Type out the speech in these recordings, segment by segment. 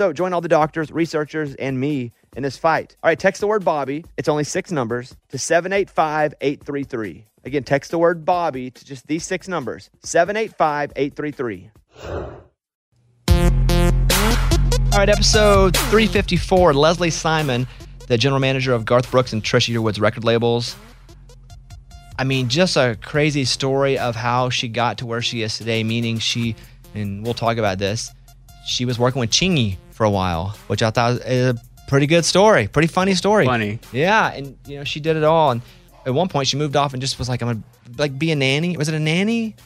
So join all the doctors, researchers, and me in this fight. All right, text the word Bobby. It's only six numbers to 785 833. Again, text the word Bobby to just these six numbers 785 833. All right, episode 354. Leslie Simon, the general manager of Garth Brooks and Trisha Yearwood's record labels. I mean, just a crazy story of how she got to where she is today, meaning she, and we'll talk about this, she was working with Chingy for a while, which I thought was a pretty good story, pretty funny story. Funny. Yeah, and you know, she did it all. And at one point, she moved off and just was like, I'm gonna like be a nanny. Was it a nanny?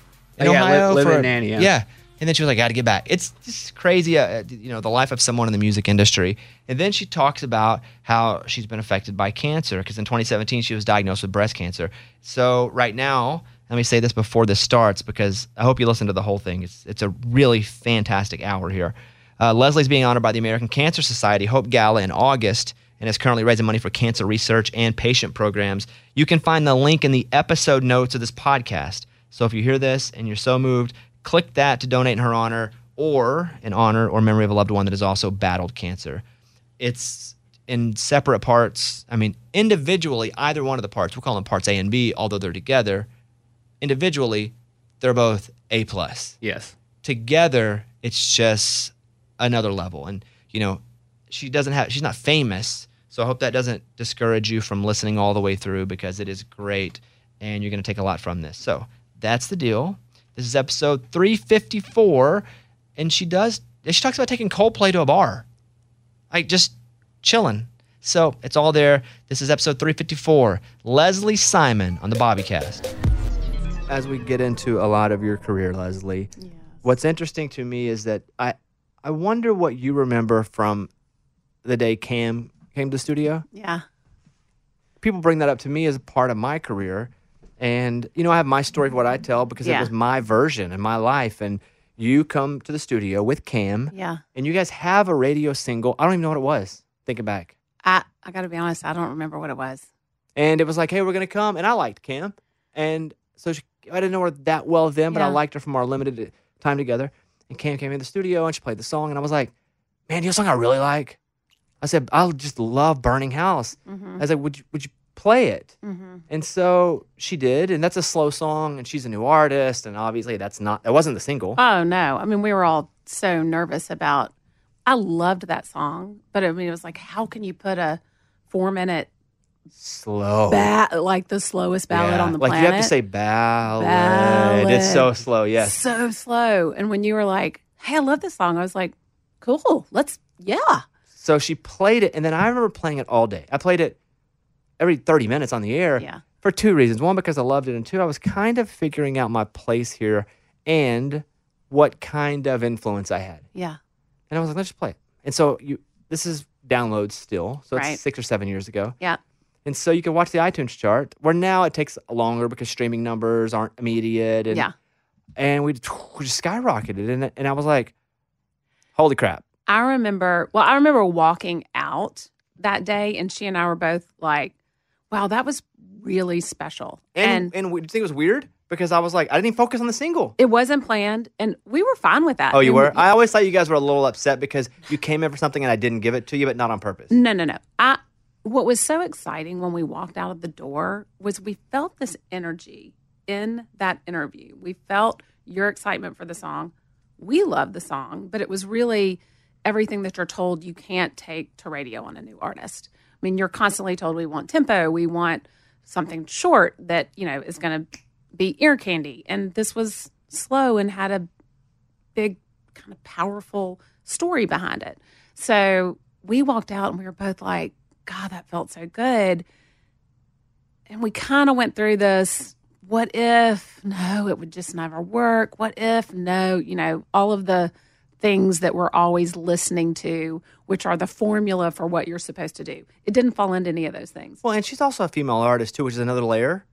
Oh, yeah, li- live in a nanny, yeah. yeah. And then she was like, I "Got to get back." It's just crazy, uh, you know, the life of someone in the music industry. And then she talks about how she's been affected by cancer because in 2017 she was diagnosed with breast cancer. So right now, let me say this before this starts because I hope you listen to the whole thing. It's it's a really fantastic hour here. Uh, Leslie's being honored by the American Cancer Society Hope Gala in August and is currently raising money for cancer research and patient programs. You can find the link in the episode notes of this podcast. So if you hear this and you're so moved, click that to donate in her honor or in honor or memory of a loved one that has also battled cancer. It's in separate parts. I mean, individually, either one of the parts, we'll call them parts A and B, although they're together. Individually, they're both A plus. Yes. Together, it's just another level. And you know, she doesn't have. She's not famous, so I hope that doesn't discourage you from listening all the way through because it is great, and you're going to take a lot from this. So that's the deal. This is episode 354, and she does. She talks about taking Coldplay to a bar, like just chilling. So it's all there. This is episode 354. Leslie Simon on the Bobbycast. As we get into a lot of your career, Leslie, what's interesting to me is that I, I wonder what you remember from the day Cam came to the studio. Yeah. People bring that up to me as a part of my career. And, you know, I have my story of what I tell because Yeah. it was my version in my life. And you come to the studio with Cam. Yeah. And you guys have a radio single. I don't even know what it was. Thinking back. I, I got to be honest, I don't remember what it was. And it was like, hey, we're going to come. And I liked Cam. And so she, I didn't know her that well then, but I liked her from our limited time together. And Cam came in the studio and she played the song. And I was like, man, you know a song I really like? I said, I just love Burning House. Mhm. I was like, would you, would you play it? Mhm. And so she did. And that's a slow song. And she's a new artist. And obviously, that's not, that wasn't the single. Oh, no. I mean, we were all so nervous about, I loved that song, but I mean, it was like, how can you put a four minute slow. ba- like the slowest ballad Yeah. on the like planet? Like you have to say ballad. It's so slow. Yes. So slow. And when you were like, hey, I love this song, I was like, cool, let's, yeah. So she played it, and then I remember playing it all day. I played it every 30 minutes on the air Yeah. for two reasons. One, because I loved it, and two, I was kind of figuring out my place here and what kind of influence I had. Yeah. And I was like, let's just play it. And so you, this is downloads still, so it's Right. six or seven years ago. Yeah. And so you can watch the iTunes chart, where now it takes longer because streaming numbers aren't immediate. And, Yeah. And we, we just skyrocketed. And, and I was like, holy crap. I remember, well, I remember walking out that day, and she and I were both like, wow, that was really special. And, and, and do you think it was weird? Because I was like, I didn't even focus on the single. It wasn't planned, and we were fine with that. Oh, you and were? I always thought you guys were a little upset because you came in for something and I didn't give it to you, but not on purpose. No, no, no. I what was so exciting when we walked out of the door was we felt this energy in that interview. We felt your excitement for the song. We loved the song, but it was really everything that you're told you can't take to radio on a new artist. I mean, you're constantly told we want tempo, we want something short that, you know, is going to be ear candy. And this was slow and had a big, kind of powerful story behind it. So we walked out and we were both like, God, that felt so good. And we kind of went through this what if? No, it would just never work. What if? No, you know, all of the things that we're always listening to, which are the formula for what you're supposed to do. It didn't fall into any of those things. Well, and she's also a female artist too, which is another layer.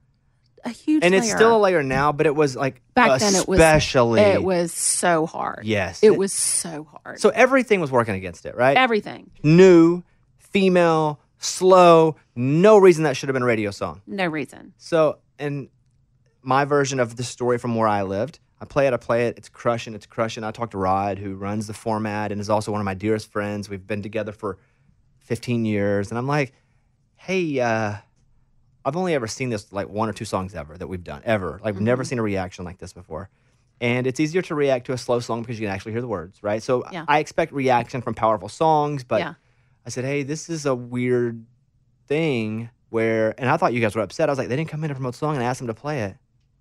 A huge and layer. it's still a layer now, but it was like back then. It was especially it was so hard. Yes, it was so hard. So everything was working against it, right? Everything new, female, slow. No reason that should have been a radio song. No reason. So, and my version of the story from where I lived, I play it, I play it, it's crushing, it's crushing. I talked to Rod, who runs the format and is also one of my dearest friends. We've been together for 15 years. And I'm like, hey, uh, I've only ever seen this like one or two songs ever that we've done, ever. Like, mm-hmm. never seen a reaction like this before. And it's easier to react to a slow song because you can actually hear the words, right? So yeah. I expect reaction from powerful songs, but yeah. I said, hey, this is a weird thing where, and I thought you guys were upset. I was like, they didn't come in to promote the song, and I asked them to play it.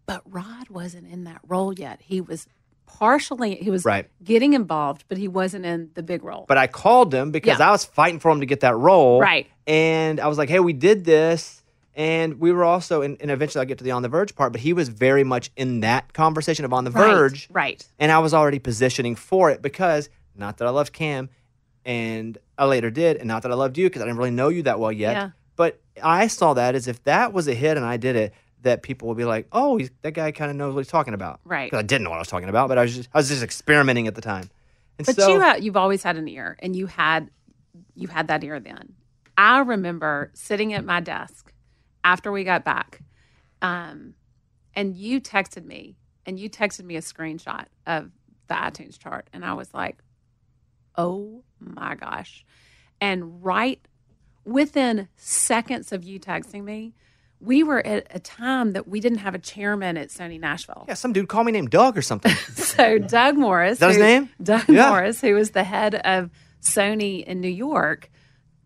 But Rod wasn't in that role yet. He was partially, he was right. getting involved, but he wasn't in the big role. But I called him because yeah. I was fighting for him to get that role. Right. And I was like, hey, we did this. And we were also, and, and eventually I'll get to the On the Verge part, but he was very much in that conversation of On the Verge. Right. right. And I was already positioning for it because, not that I loved Cam, and I later did, and not that I loved you because I didn't really know you that well yet. Yeah. But I saw that as if that was a hit and I did it, that people would be like, "Oh, he's, that guy kind of knows what he's talking about." Right. Because I didn't know what I was talking about, but I was just I was just experimenting at the time. And but so, you have, you've always had an ear, and you had you had that ear then. I remember sitting at my desk after we got back, um, and you texted me, and you texted me a screenshot of the iTunes chart, and I was like, "Oh my gosh!" And right within seconds of you texting me, we were at a time that we didn't have a chairman at Sony Nashville. Yeah, some dude called me named Doug or something. so Doug Morris, Is that his name? Doug yeah. Morris, who was the head of Sony in New York,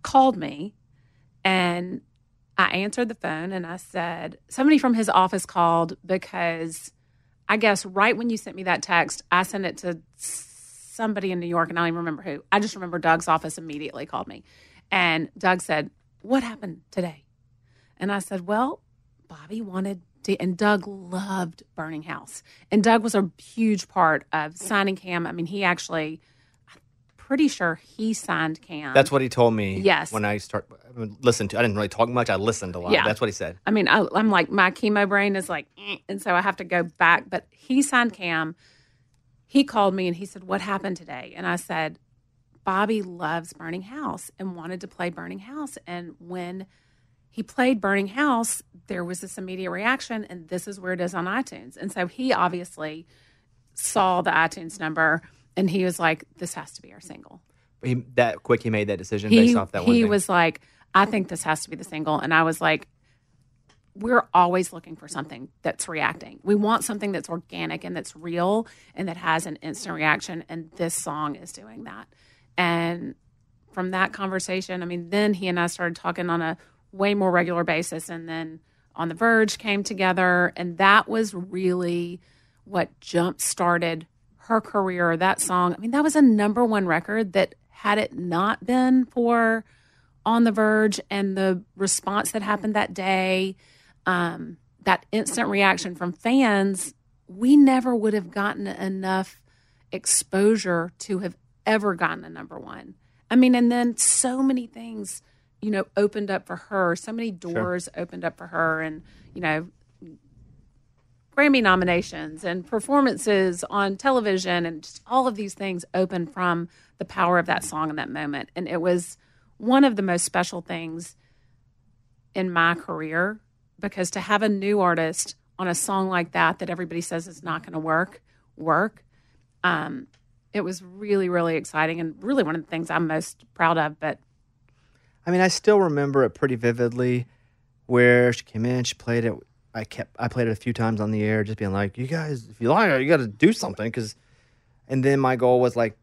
called me, and I answered the phone and I said somebody from his office called because I guess right when you sent me that text, I sent it to somebody in New York, and I don't even remember who. I just remember Doug's office immediately called me and Doug said, What happened today? And I said, Well, Bobby wanted to, and Doug loved Burning House. And Doug was a huge part of signing Cam. I mean, he actually, I'm pretty sure he signed Cam. That's what he told me. Yes. When I start listen to, I didn't really talk much. I listened a lot. Yeah. That's what he said. I mean, I, am like my chemo brain is like, eh, and so I have to go back. But he signed Cam. He called me and he said, "What happened today?" And I said, Bobby loves Burning House and wanted to play Burning House. And when he played Burning House, there was this immediate reaction, and this is where it is on iTunes. And so he obviously saw the iTunes number and he was like, this has to be our single. He, that quick, he made that decision he, based off that one. He was like, I think this has to be the single. And I was like, we're always looking for something that's reacting. We want something that's organic and that's real and that has an instant reaction. And this song is doing that. And from that conversation, I mean, then he and I started talking on a way more regular basis. And then On the Verge came together. And that was really what jump started her career. That song, I mean, that was a number one record that had it not been for On the Verge and the response that happened that day, um, that instant reaction from fans, we never would have gotten enough exposure to have ever gotten a number one. I mean, and then so many things, you know, opened up for her. So many doors sure. opened up for her, and you know, Grammy nominations and performances on television, and just all of these things opened from the power of that song in that moment. And it was one of the most special things in my career because to have a new artist on a song like that that everybody says is not going to work work um, it was really really exciting and really one of the things i'm most proud of but i mean i still remember it pretty vividly where she came in she played it i kept i played it a few times on the air just being like you guys if you like it you got to do something because and then my goal was like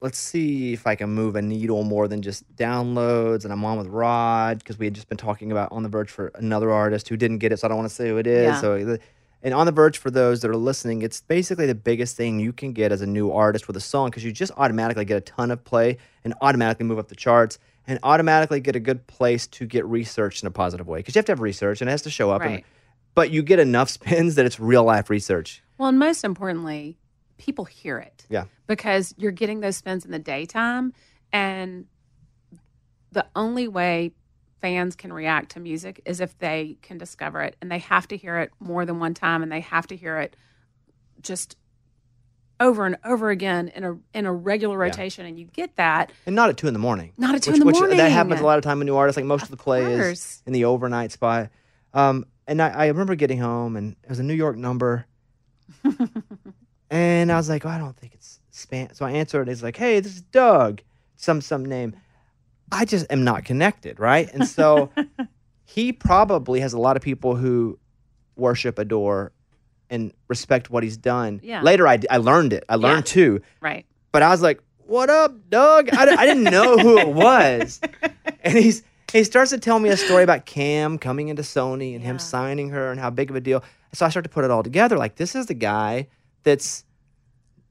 let's see if I can move a needle more than just downloads. And I'm on with Rod because we had just been talking about On the Verge for another artist who didn't get it, so I don't want to say who it is. Yeah. So, and On the Verge for those that are listening, it's basically the biggest thing you can get as a new artist with a song because you just automatically get a ton of play and automatically move up the charts and automatically get a good place to get researched in a positive way because you have to have research and it has to show up. Right. And, but you get enough spins that it's real life research. Well, and most importantly, people hear it. Yeah. Because you're getting those spins in the daytime and the only way fans can react to music is if they can discover it and they have to hear it more than one time and they have to hear it just over and over again in a in a regular rotation yeah. and you get that and not at two in the morning not at two which, in the morning that happens a lot of time with new artists like most of, of the play course. is in the overnight spot um, and I, I remember getting home and it was a new york number And I was like, oh, I don't think it's spam. So I answered. He's like, hey, this is Doug, some some name. I just am not connected, right? And so he probably has a lot of people who worship, adore, and respect what he's done. Yeah. Later, I, I learned it. I learned yeah. too. Right. But I was like, what up, Doug? I, I didn't know who it was. and he's he starts to tell me a story about Cam coming into Sony and yeah. him signing her and how big of a deal. So I start to put it all together. Like this is the guy that's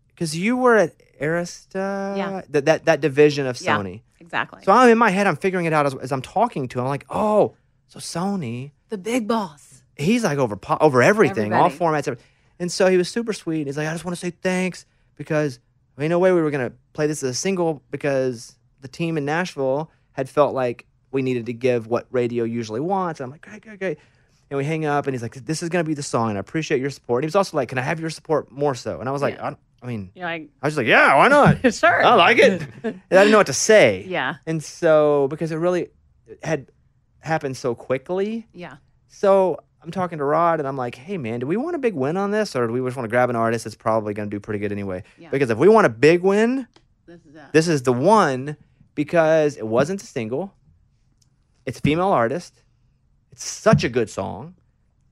because you were at Arista, yeah. that, that that division of Sony. Yeah, exactly. So I'm in my head, I'm figuring it out as, as I'm talking to him. I'm like, oh, so Sony, the big boss. He's like over over everything, Everybody. all formats. And so he was super sweet. He's like, I just want to say thanks because I mean, no way we were gonna play this as a single because the team in Nashville had felt like we needed to give what radio usually wants. And I'm like, great, great, great. And we hang up, and he's like, "This is gonna be the song, and I appreciate your support." And he was also like, "Can I have your support more so?" And I was like, yeah. I, I, mean, like, I was just like, "Yeah, why not? sure, I like it." and I didn't know what to say. Yeah. And so because it really had happened so quickly. Yeah. So I'm talking to Rod, and I'm like, "Hey, man, do we want a big win on this, or do we just want to grab an artist that's probably gonna do pretty good anyway?" Yeah. Because if we want a big win, this is, this is the one because it wasn't a single. It's female artist. It's such a good song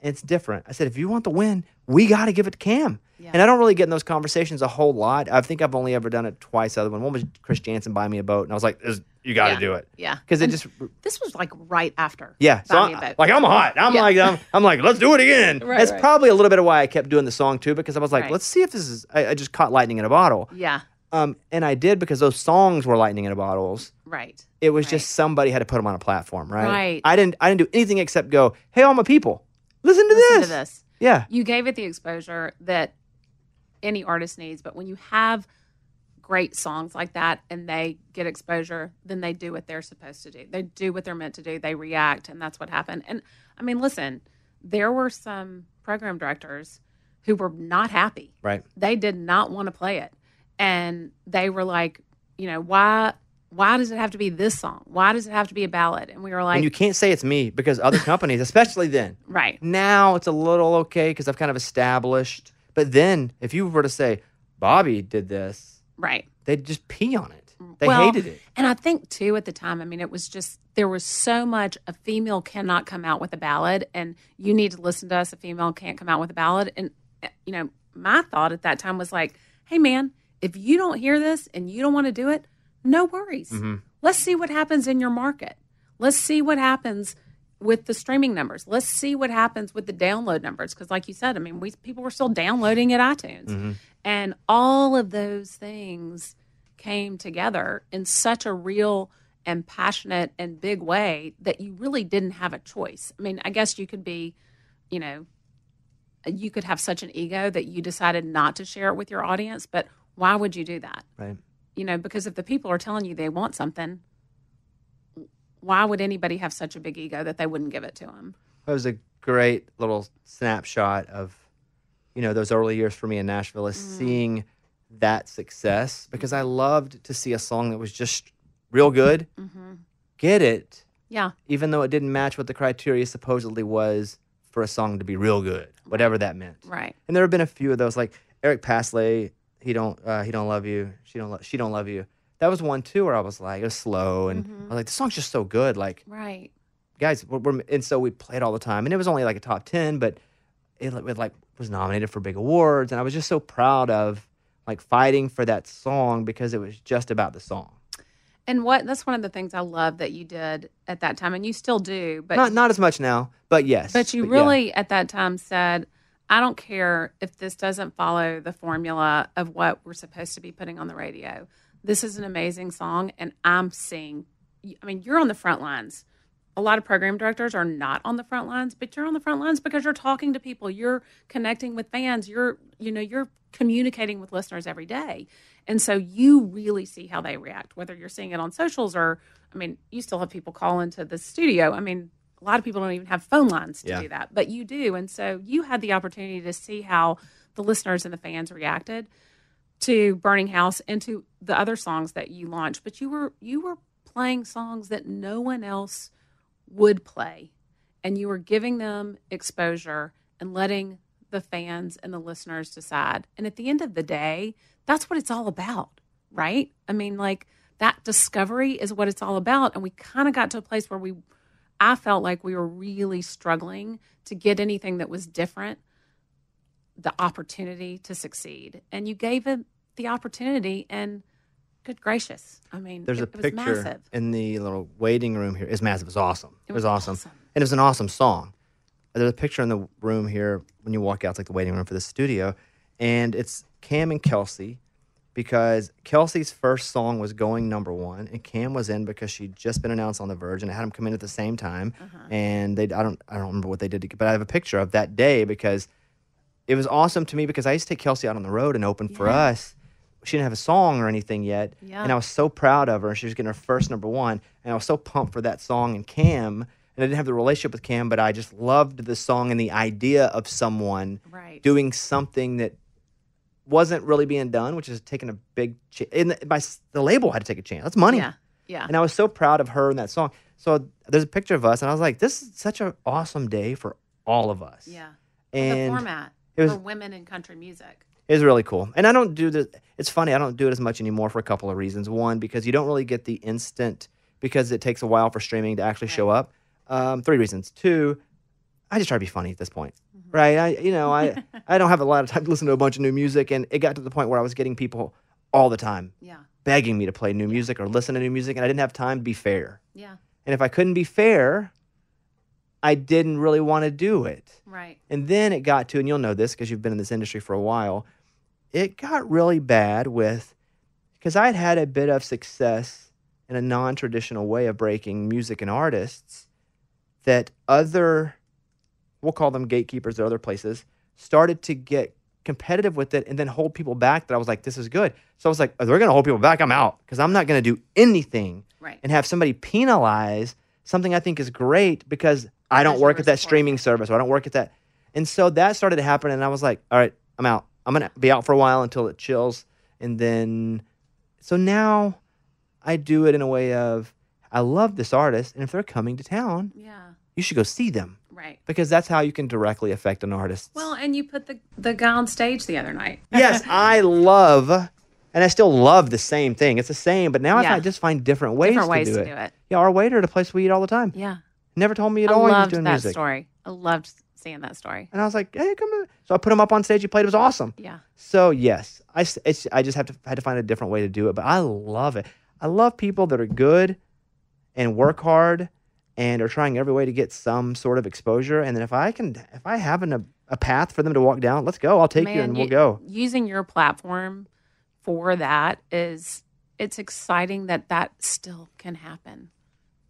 it's different. I said, if you want the win, we got to give it to Cam. Yeah. And I don't really get in those conversations a whole lot. I think I've only ever done it twice. Other one, one was Chris Janson buy me a boat, and I was like, "You got to yeah. do it." Yeah, because it just. This was like right after. Yeah, so I, like I'm hot. I'm yeah. like I'm, I'm, like let's do it again. right, That's right. probably a little bit of why I kept doing the song too, because I was like, right. let's see if this is. I, I, just caught lightning in a bottle. Yeah. Um, and I did because those songs were lightning in a bottles. Right. It was right. just somebody had to put them on a platform, right? Right. I didn't. I didn't do anything except go, "Hey, all my people." Listen to Listen this. To this. Yeah. You gave it the exposure that any artist needs, but when you have great songs like that and they get exposure, then they do what they're supposed to do. They do what they're meant to do. They react, and that's what happened. And I mean, listen, there were some program directors who were not happy. Right. They did not want to play it. And they were like, you know, why why does it have to be this song? Why does it have to be a ballad? And we were like, and you can't say it's me because other companies, especially then, right now it's a little okay because I've kind of established. But then, if you were to say Bobby did this, right, they'd just pee on it. They well, hated it. And I think too at the time, I mean, it was just there was so much a female cannot come out with a ballad, and you need to listen to us. A female can't come out with a ballad, and eh, you know, my thought at that time was like, hey man, if you don't hear this and you don't want to do it no worries. Mm-hmm. Let's see what happens in your market. Let's see what happens with the streaming numbers. Let's see what happens with the download numbers because, like you said, I mean, we people were still downloading at iTunes, mm-hmm. and all of those things came together in such a real and passionate and big way that you really didn't have a choice. I mean, I guess you could be, you know, you could have such an ego that you decided not to share it with your audience, but why would you do that? Right you know, because if the people are telling you they want something, why would anybody have such a big ego that they wouldn't give it to them? It was a great little snapshot of, you know, those early years for me in Nashville is mm. seeing that success because I loved to see a song that was just real good, hmm get it, Yeah. even though it didn't match what the criteria supposedly was for a song to be real good, whatever that meant. Right. And there have been a few of those, like Eric Paslay, he don't uh, he don't love you, she don't lo- she don't love you. That was one too where I was like, it was slow, and I was like, the song's just so good, like Right. guys, we're, we're, and so we played all the time, and it was only like a top ten, but it, it like was nominated for big awards, and I was just so proud of like fighting for that song because it was just about the song, And what that's one of the things I love that you did at that time, and you still do. But not not as much now, but yes, But you yeah. really, at that time, said, I don't care if this doesn't follow the formula of what we're supposed to be putting on the radio. This is an amazing song, and I'm seeing, I mean, you're on the front lines. A lot of program directors are not on the front lines, but you're on the front lines because you're talking to people, you're connecting with fans, you're, you know, you're communicating with listeners every day. And so you really see how they react, whether you're seeing it on socials or, I mean, you still have people call into the studio. I mean, a lot of people don't even have phone lines to Yeah. do that, but you do. And so you had the opportunity to see how the listeners and the fans reacted to Burning House and to the other songs that you launched. But you were you were playing songs that no one else would play, and you were giving them exposure and letting the fans and the listeners decide. And at the end of the day, that's what it's all about, right? I mean, like that discovery is what it's all about. And we kind of got to a place where we, I felt like we were really struggling to get anything that was different, the opportunity to succeed. And you gave it the opportunity, and good gracious, I mean, There's it, a it was picture massive. in the little waiting room here. It's massive. It's awesome. It was, was awesome. awesome. And it was an awesome song. There's a picture in the room here when you walk out. It's like the waiting room for the studio. And it's Cam and Kelsea because Kelsea's first song was going number one, and Cam was in because she'd just been announced on The Verge, and it had them come in at the same time. Uh-huh. And they, I don't, I don't remember what they did, to, but I have a picture of that day because it was awesome to me because I used to take Kelsea out on the road and open for us. She didn't have a song or anything yet, Yeah. and I was so proud of her. And she was getting her first number one, and I was so pumped for that song and Cam. And I didn't have the relationship with Cam, but I just loved the song and the idea of someone Right. doing something that wasn't really being done, which is taking a big chance. And the, by the label had to take a chance. That's money. Yeah. Yeah. And I was so proud of her and that song. So there's a picture of us, and I was like, this is such an awesome day for all of us. Yeah. And the format it was- for women in country music. it was really cool. And I don't do the. It's funny. I don't do it as much anymore for a couple of reasons. One, because you don't really get the instant because it takes a while for streaming to actually show up. Um, three reasons. Two, I just try to be funny at this point, right? I, you know, I I don't have a lot of time to listen to a bunch of new music, and it got to the point where I was getting people all the time Yeah. begging me to play new music or listen to new music, and I didn't have time to be fair. Yeah. And if I couldn't be fair, I didn't really want to do it. Right. And then it got to, and you'll know this because you've been in this industry for a while, it got really bad with, because I'd had a bit of success in a non traditional way of breaking music and artists that other, we'll call them gatekeepers or other places, started to get competitive with it and then hold people back that I was like, this is good. So I was like, oh, they're going to hold people back. I'm out because I'm not going to do anything Right. and have somebody penalize something I think is great because I don't work at that streaming service or I don't work at that. And so that started to happen, and I was like, all right, I'm out. I'm gonna be out for a while until it chills, and then so now I do it in a way of I love this artist, and if they're coming to town, Yeah. you should go see them Right. because that's how you can directly affect an artist. Well, and you put the the guy on stage the other night. yes, I love, and I still love the same thing. It's the same, but now I Yeah. find- just find different ways, Different to, ways do, to it. do it. Yeah, our waiter at a place we eat all the time Yeah. never told me at I all he was loved doing that music. story. I loved seeing that story. And I was like, hey, come on. So I put him up on stage. He played. It was awesome. Yeah. So yes, I, I just have to had to find a different way to do it. But I love it. I love people that are good and work hard and are trying every way to get some sort of exposure. And then if I can, if I have an, a, a path for them to walk down, let's go. I'll take you and we'll you- go. Using your platform for that is it's exciting that that still can happen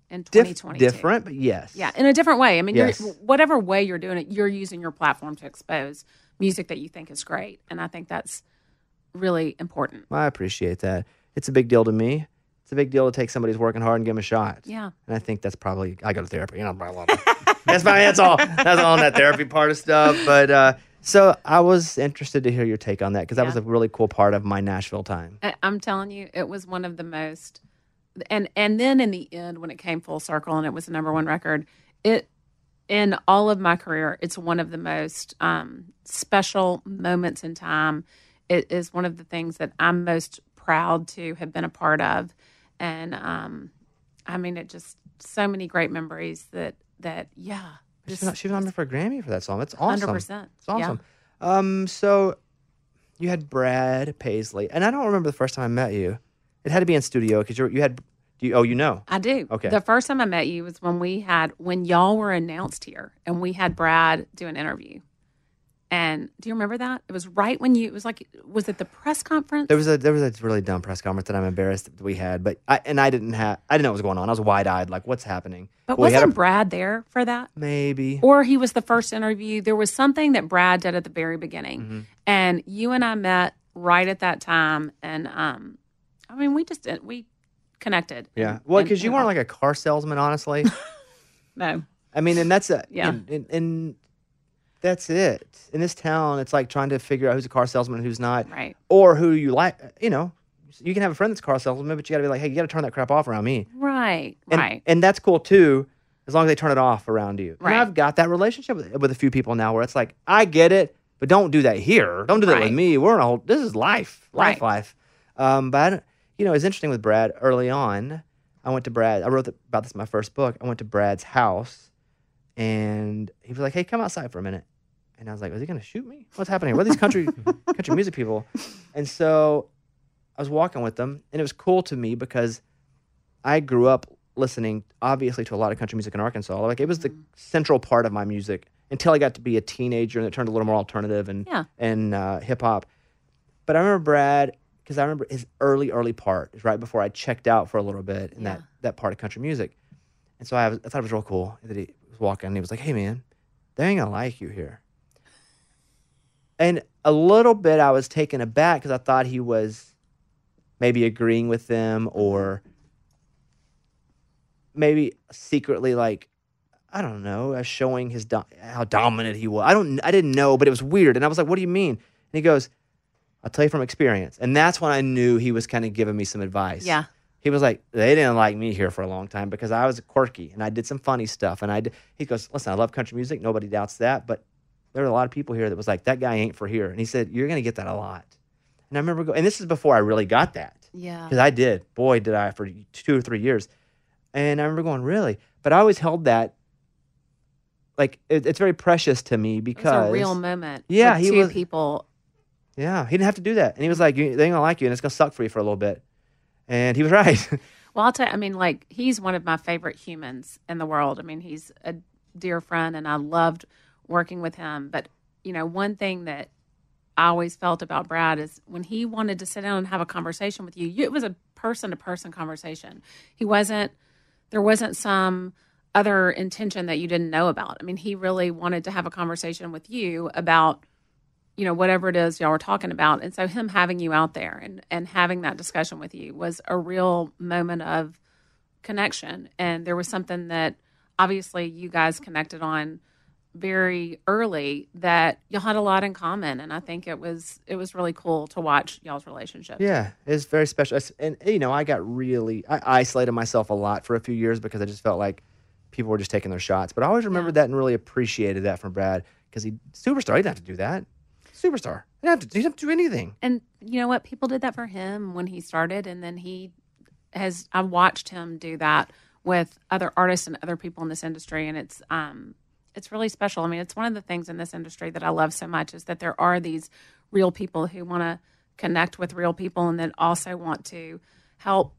in Dif- 2022. different, but yes. Yeah, in a different way. I mean, Yes. you're, whatever way you're doing it, you're using your platform to expose music that you think is great, and I think that's really important. I appreciate that. It's a big deal to me. It's a big deal to take somebody who's working hard and give them a shot. Yeah. And I think that's probably I go to therapy. You know, that's my that's all. That's all on that therapy part of stuff. But uh, So I was interested to hear your take on that because that was a really cool part of my Nashville time. I- I'm telling you, it was one of the most, and and then in the end, when it came full circle and it was the number one record, it in all of my career, it's one of the most um, special moments in time. It is one of the things that I'm most proud to have been a part of, and um, I mean, it just so many great memories that that yeah, She was, on- she was on for a Grammy for that song. That's awesome. 100%. It's awesome. Um, so you had Brad Paisley, and I don't remember the first time I met you. It had to be in studio because you you had. Do you, oh, you know. I do. Okay. The first time I met you was when we had when y'all were announced here, and we had Brad do an interview. And do you remember that? It was right when you. It was like, was it the press conference? There was a there was a really dumb press conference that I'm embarrassed that we had, but I and I didn't have I didn't know what was going on. I was wide eyed, like what's happening. but had wasn't a, Brad there for that? maybe Or he was the first interview. There was something that Brad did at the very beginning, Mm-hmm. and you and I met right at that time. And um, I mean, we just we connected. yeah. Well, because you weren't like a car salesman, honestly. no. I mean, and that's a Yeah. and, and, and that's it. In this town, it's like trying to figure out who's a car salesman, who's not, Right. or who you like. You know, you can have a friend that's a car salesman, but you got to be like, hey, you got to turn that crap off around me. Right. And, right. And that's cool too, as long as they turn it off around you. Right. And I've got that relationship with, with a few people now where it's like, I get it, but don't do that here. Don't do that with me. We're in a whole, this is life, life, Right. life. Um, but, I don't- you know, it's interesting with Brad early on. I went to Brad, I wrote about this in my first book. I went to Brad's house and he was like, hey, come outside for a minute. And I was like, is he going to shoot me? What's happening? What are these country, country music people? And so I was walking with them and it was cool to me because I grew up listening obviously to a lot of country music in Arkansas. Like it was the central part of my music until I got to be a teenager and it turned a little more alternative and Yeah. and uh, hip hop. But I remember Brad because I remember his early early part is right before I checked out for a little bit in that that part of country music. And so I, was, I thought it was real cool that he was walking and he was like, "Hey man, they ain't gonna like you here." And a little bit I was taken aback because I thought he was maybe agreeing with them or maybe secretly like I don't know, uh, showing his do- how dominant he was. I don't I didn't know, but it was weird. And I was like, "What do you mean?" And he goes, "I'll tell you from experience." And that's when I knew he was kind of giving me some advice. Yeah. He was like, "They didn't like me here for a long time because I was quirky and I did some funny stuff." And I did, he goes, "Listen, I love country music. Nobody doubts that, but there were a lot of people here that was like, that guy ain't for here." And he said, "You're going to get that a lot." And I remember going, and this is before I really got that Yeah. because I did. Boy, did I for two or three years. And I remember going, really? But I always held that like it, it's very precious to me because real moment. Yeah, he two was- people. yeah, he didn't have to do that. And he was like, they ain't gonna like you, and it's gonna suck for you for a little bit. And he was right. Well, I'll tell you, I mean, like, he's one of my favorite humans in the world. I mean, he's a dear friend, and I loved working with him. But, you know, one thing that I always felt about Brad is when he wanted to sit down and have a conversation with you, it was a person to person conversation. He wasn't, there wasn't some other intention that you didn't know about. I mean, he really wanted to have a conversation with you about you know whatever it is y'all were talking about and so him having you out there and and having that discussion with you was a real moment of connection and there was something that obviously you guys connected on very early that y'all had a lot in common and i think it was it was really cool to watch y'all's relationship yeah, it's very special. And you know, I got really I isolated myself a lot for a few years because I just felt like people were just taking their shots. But I always remembered that and really appreciated that from Brad because he superstar. He didn't have to do that. Superstar. He didn't have to, he didn't have to do anything. and you know what people did that for him when he started and then he has i watched him do that with other artists and other people in this industry and it's um it's really special. I mean it's one of the things in this industry that i love so much is that there are these real people who want to connect with real people and then also want to help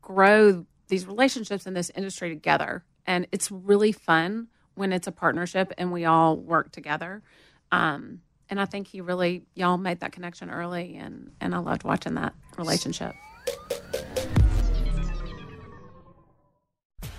grow these relationships in this industry together. And it's really fun when it's a partnership and we all work together. Um, and I think he really y'all made that connection early, and and I loved watching that relationship.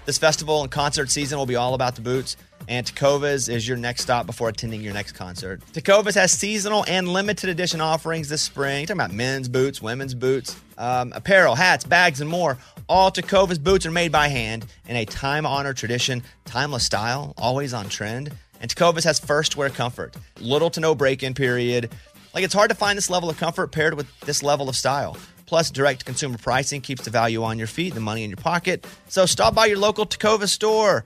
This festival and concert season will be all about the boots, and Tecovas is your next stop before attending your next concert. Tecovas has seasonal and limited edition offerings this spring. You're talking about men's boots, women's boots, um, apparel, hats, bags, and more. All Tecovas boots are made by hand in a time honored tradition, timeless style, always on trend. And Tecovas has first wear comfort, little to no break in period. Like it's hard to find this level of comfort paired with this level of style. Plus, direct consumer pricing keeps the value on your feet, the money in your pocket. So stop by your local Tacova store,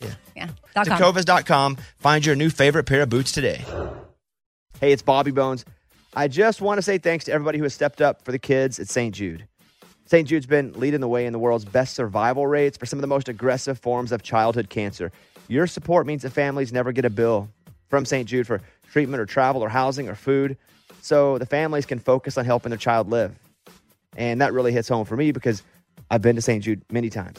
Yeah. Yeah. Dot com. Tecovas.com. Find your new favorite pair of boots today. Hey, it's Bobby Bones. I just want to say thanks to everybody who has stepped up for the kids at St. Jude. St. Jude's been leading the way in the world's best survival rates for some of the most aggressive forms of childhood cancer. Your support means that families never get a bill from St. Jude for treatment or travel or housing or food. So the families can focus on helping their child live. And that really hits home for me because I've been to St. Jude many times.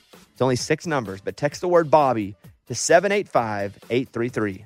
It's only six numbers, but text the word Bobby to 785 833.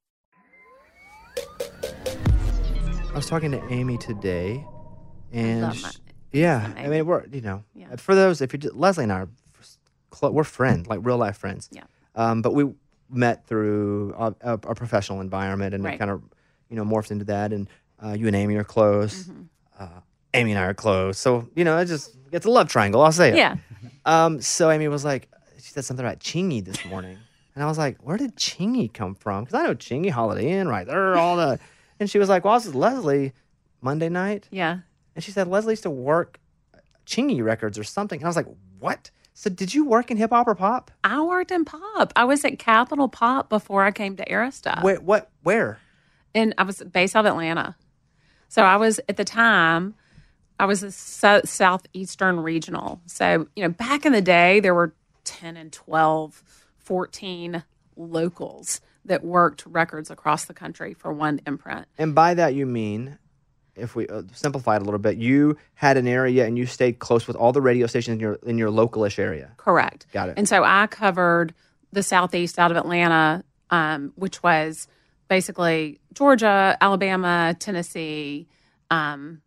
I was talking to Amy today, and my- yeah, I mean we're you know Yeah. for those if you just, Leslie and I are we're friends like real life friends. Yeah. Um, but we met through a, a, a professional environment, and Right. kind of you know morphed into that. And uh, you and Amy are close. Mm-hmm. Uh, Amy and I are close, so you know it just it's a love triangle. I'll say it. Yeah. Um, so Amy was like, she said something about Chingy this morning. And I was like, where did Chingy come from? Because I know Chingy, Holiday Inn, right there, all the. And she was like, well, this is Leslie Monday night. Yeah. And she said, Leslie used to work Chingy Records or something. And I was like, what? So did you work in hip hop or pop? I worked in pop. I was at Capitol Pop before I came to Arista. Where, what, where? and I was based out of Atlanta. So I was at the time, I was a so- southeastern regional. So you know, back in the day, there were ten and 12, 14 locals that worked records across the country for one imprint. And by that, you mean, if we uh, simplify it a little bit, you had an area and you stayed close with all the radio stations in your, in your localish area. Correct. Got it. And so I covered the southeast out of Atlanta, um, which was basically Georgia, Alabama, Tennessee, um,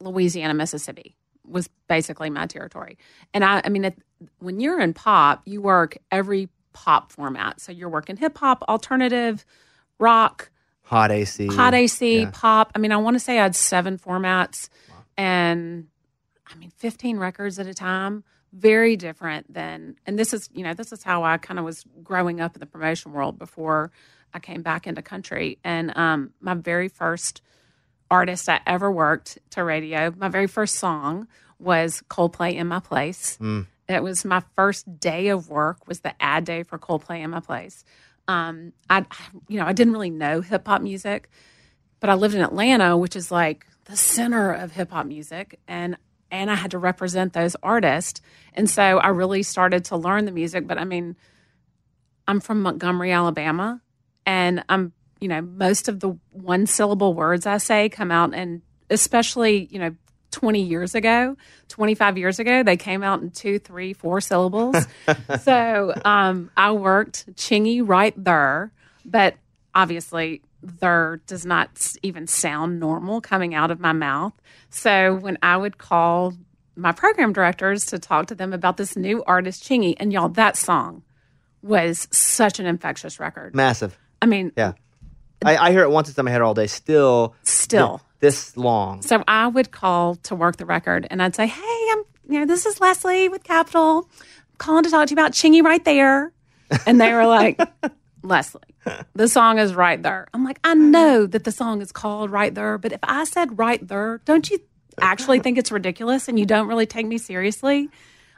Louisiana, Mississippi was basically my territory. And I, I mean, it, when you're in pop, you work every pop format. So you're working hip hop, alternative, rock, Hot AC. hot AC, yeah. pop. I mean, I want to say I had seven formats and I mean, 15 records at a time. Very different than, and this is, you know, this is how I kind of was growing up in the promotion world before I came back into country. And um, my very first artist I ever worked to radio, my very first song was Coldplay in My Place. It was my first day of work was the ad day for Coldplay in My Place. Um, I, you know, I didn't really know hip hop music, but I lived in Atlanta, which is like the center of hip hop music, and and I had to represent those artists, and so I really started to learn the music. But I mean, I'm from Montgomery, Alabama, and I'm you know most of the one syllable words I say come out, and especially you know. 20 years ago, 25 years ago, they came out in two, three, four syllables. so um, I worked chingy right there, but obviously there does not even sound normal coming out of my mouth. So when I would call my program directors to talk to them about this new artist Chingy, and y'all, that song was such an infectious record. Massive. I mean, Yeah. I, I hear it once. It's in my head all day. Still. Still. Thi- this long. So I would call to work the record and I'd say, Hey, I'm, you know, this is Leslie with Capitol. I'm calling to talk to you about Chingy right there. And they were like, Leslie, the song is right there. I'm like, I know that the song is called right there, but if I said right there, don't you actually think it's ridiculous and you don't really take me seriously?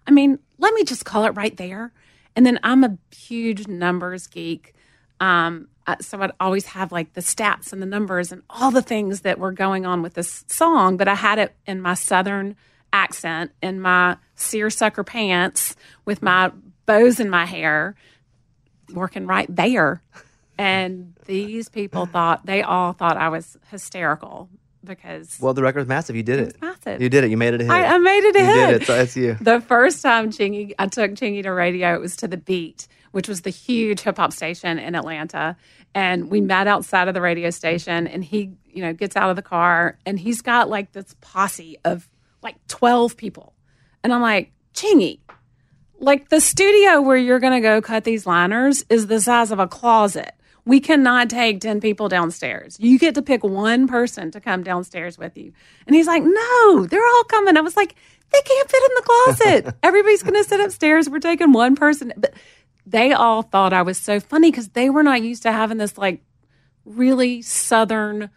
I mean, let me just call it right there. And then I'm a huge numbers geek. Um, uh, so I'd always have like the stats and the numbers and all the things that were going on with this song, but I had it in my southern accent, in my seersucker pants, with my bows in my hair, working right there. And these people thought they all thought I was hysterical because Well, the record was massive. You did it. massive. You did it. You made it a hit. I, I made it a you hit. did it. So that's you. The first time Chingy, I took Chingy to radio, it was to the Beat, which was the huge hip hop station in Atlanta. And we met outside of the radio station, and he, you know, gets out of the car, and he's got like this posse of like twelve people, and I'm like, Chingy, like the studio where you're going to go cut these liners is the size of a closet. We cannot take 10 people downstairs. You get to pick one person to come downstairs with you. And he's like, No, they're all coming. I was like, They can't fit in the closet. Everybody's going to sit upstairs. We're taking one person. But they all thought I was so funny because they were not used to having this like really southern,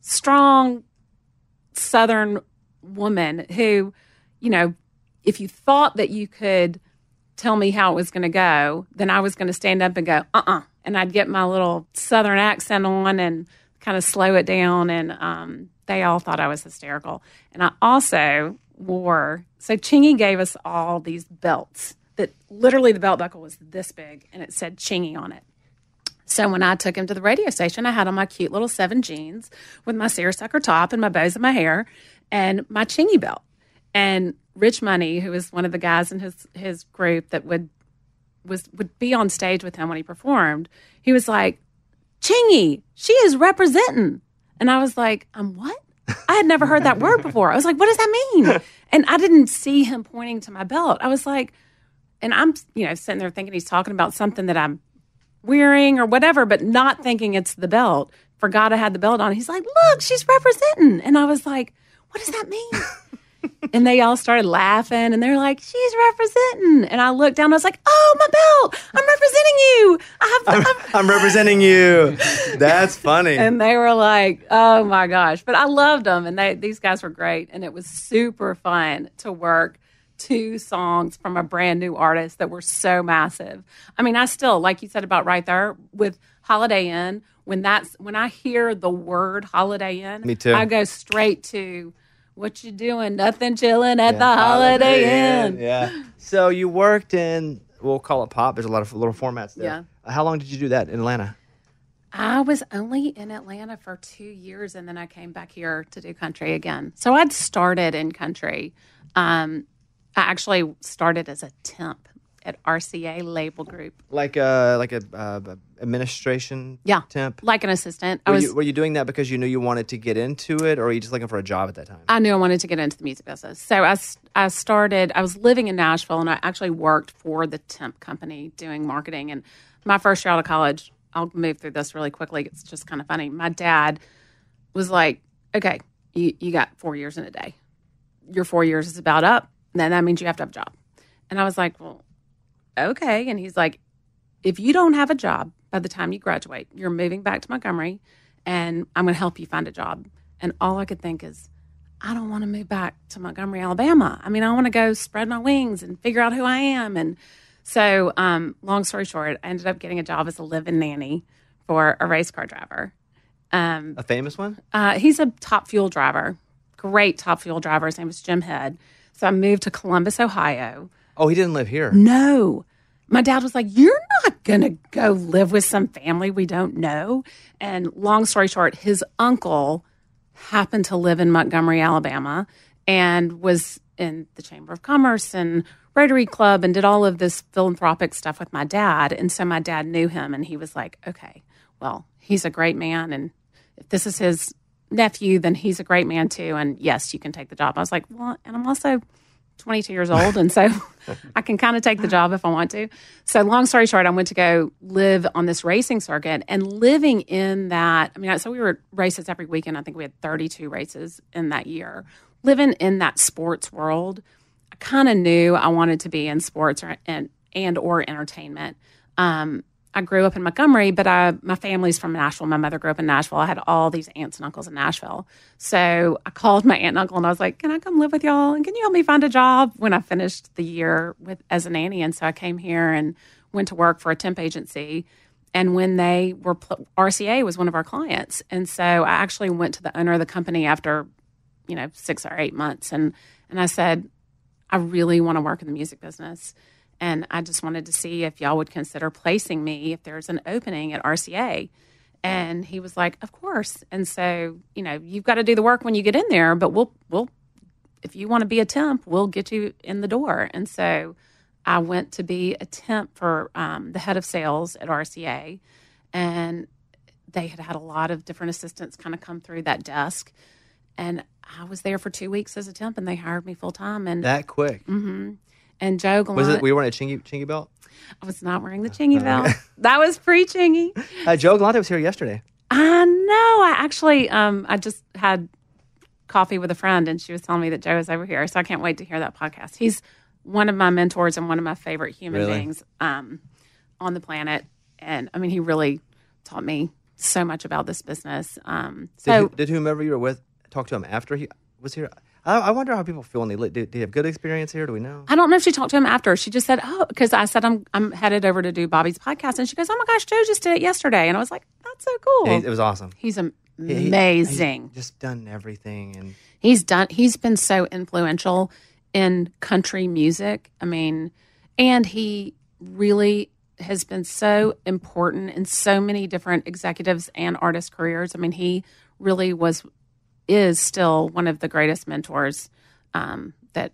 strong southern woman who, you know, if you thought that you could tell me how it was going to go, then I was going to stand up and go, uh uh And I'd get my little southern accent on and kind of slow it down. And um, they all thought I was hysterical. And I also wore, so Chingy gave us all these belts that literally the belt buckle was this big and it said Chingy on it. So when I took him to the radio station, I had on my cute little seven jeans with my seersucker top and my bows in my hair and my chingy belt. And Rich Money, who was one of the guys in his his group that would was would be on stage with him when he performed, he was like, Chingy, she is representing. And I was like, I'm what? I had never heard that word before. I was like, what does that mean? And I didn't see him pointing to my belt. I was like, and I'm, you know, sitting there thinking he's talking about something that I'm wearing or whatever, but not thinking it's the belt. Forgot I had the belt on. He's like, look, she's representing. And I was like, what does that mean? and they all started laughing and they're like, she's representing. And I looked down, I was like, oh, my belt. I'm representing you. I have, I'm, I'm representing you. That's funny. and they were like, "Oh my gosh!" But I loved them, and they these guys were great, and it was super fun to work two songs from a brand new artist that were so massive. I mean, I still, like you said about right there with Holiday Inn, when that's when I hear the word Holiday Inn, Me too. I go straight to what you doing? Nothing, chilling at the Holiday, Inn. Yeah. So you worked in, we'll call it pop. There's a lot of little formats there. Yeah. Uh, How long did you do that in Atlanta? I was only in Atlanta for two years, and then I came back here to do country again. So I'd started in country. Um, I actually started as a temp at RCA Label Group. Like a like a uh, administration Yeah, temp. like an assistant. I Were was. you, were you doing that because you knew you wanted to get into it, or were you just looking for a job at that time? I knew I wanted to get into the music business. So I I started, I was living in Nashville and I actually worked for the temp company doing marketing. And my first year out of college, I'll move through this really quickly. It's just kind of funny. My dad was like, okay, you, you got four years in a day. Your four years is about up. Then that means you have to have a job. And I was like, well, okay. And he's like, if you don't have a job by the time you graduate, you're moving back to Montgomery and I'm going to help you find a job. And all I could think is, I don't want to move back to Montgomery, Alabama. I mean, I want to go spread my wings and figure out who I am. And so, um, long story short, I ended up getting a job as a live-in nanny for a race car driver. Um, A famous one? uh, he's a top fuel driver, great top fuel driver. His name is Jim Head. So I moved to Columbus, Ohio. Oh, he didn't live here. No. My dad was like, You're not going to go live with some family we don't know. And long story short, his uncle happened to live in Montgomery, Alabama, and was in the Chamber of Commerce and Rotary Club and did all of this philanthropic stuff with my dad. And so my dad knew him and he was like, Okay, well, he's a great man. And if this is his nephew, then he's a great man too. And yes, you can take the job. I was like, Well, and I'm also 22 years old, and so I can kind of take the job if I want to. So, long story short, I went to go live on this racing circuit and living in that. I mean, so we were races every weekend. I think we had 32 races in that year. Living in that sports world, I kind of knew I wanted to be in sports or, and and or entertainment. Um, I grew up in Montgomery, but I, my family's from Nashville. My mother grew up in Nashville. I had all these aunts and uncles in Nashville. So I called my aunt and uncle and I was like, Can I come live with y'all? And can you help me find a job when I finished the year with as a nanny? And so I came here and went to work for a temp agency. And when they were, RCA was one of our clients. And so I actually went to the owner of the company after, you know, six or eight months. And, and I said, I really want to work in the music business. And I just wanted to see if y'all would consider placing me if there's an opening at RCA. And he was like, Of course. And so, you know, you've got to do the work when you get in there, but we'll, we'll, if you want to be a temp, we'll get you in the door. And so I went to be a temp for um, the head of sales at RCA. And they had had a lot of different assistants kind of come through that desk. And I was there for two weeks as a temp and they hired me full time. And that quick. Mm-hmm. And Joe Galante. Was it, We were wearing a chingy, chingy belt? I was not wearing the chingy belt. that was pre chingy. Uh, Joe Galante was here yesterday. I know. I actually, um, I just had coffee with a friend and she was telling me that Joe is over here. So I can't wait to hear that podcast. He's one of my mentors and one of my favorite human Really? beings um, on the planet. And I mean, he really taught me so much about this business. Um, Did, so who- did whomever you were with talk to him after he was here? I, I wonder how people feel when they do, do you have good experience here? Do we know? I don't know if she talked to him after. She just said, "Oh," because I said I'm I'm headed over to do Bobby's podcast, and she goes, "Oh my gosh, Joe just did it yesterday," and I was like, "That's so cool." Yeah, it was awesome. He's am- He- he- amazing. he's just done everything, and He's done. He's been so influential in country music. I mean, and he really has been so important in so many different executives and artist careers. I mean, he really was is still one of the greatest mentors um, that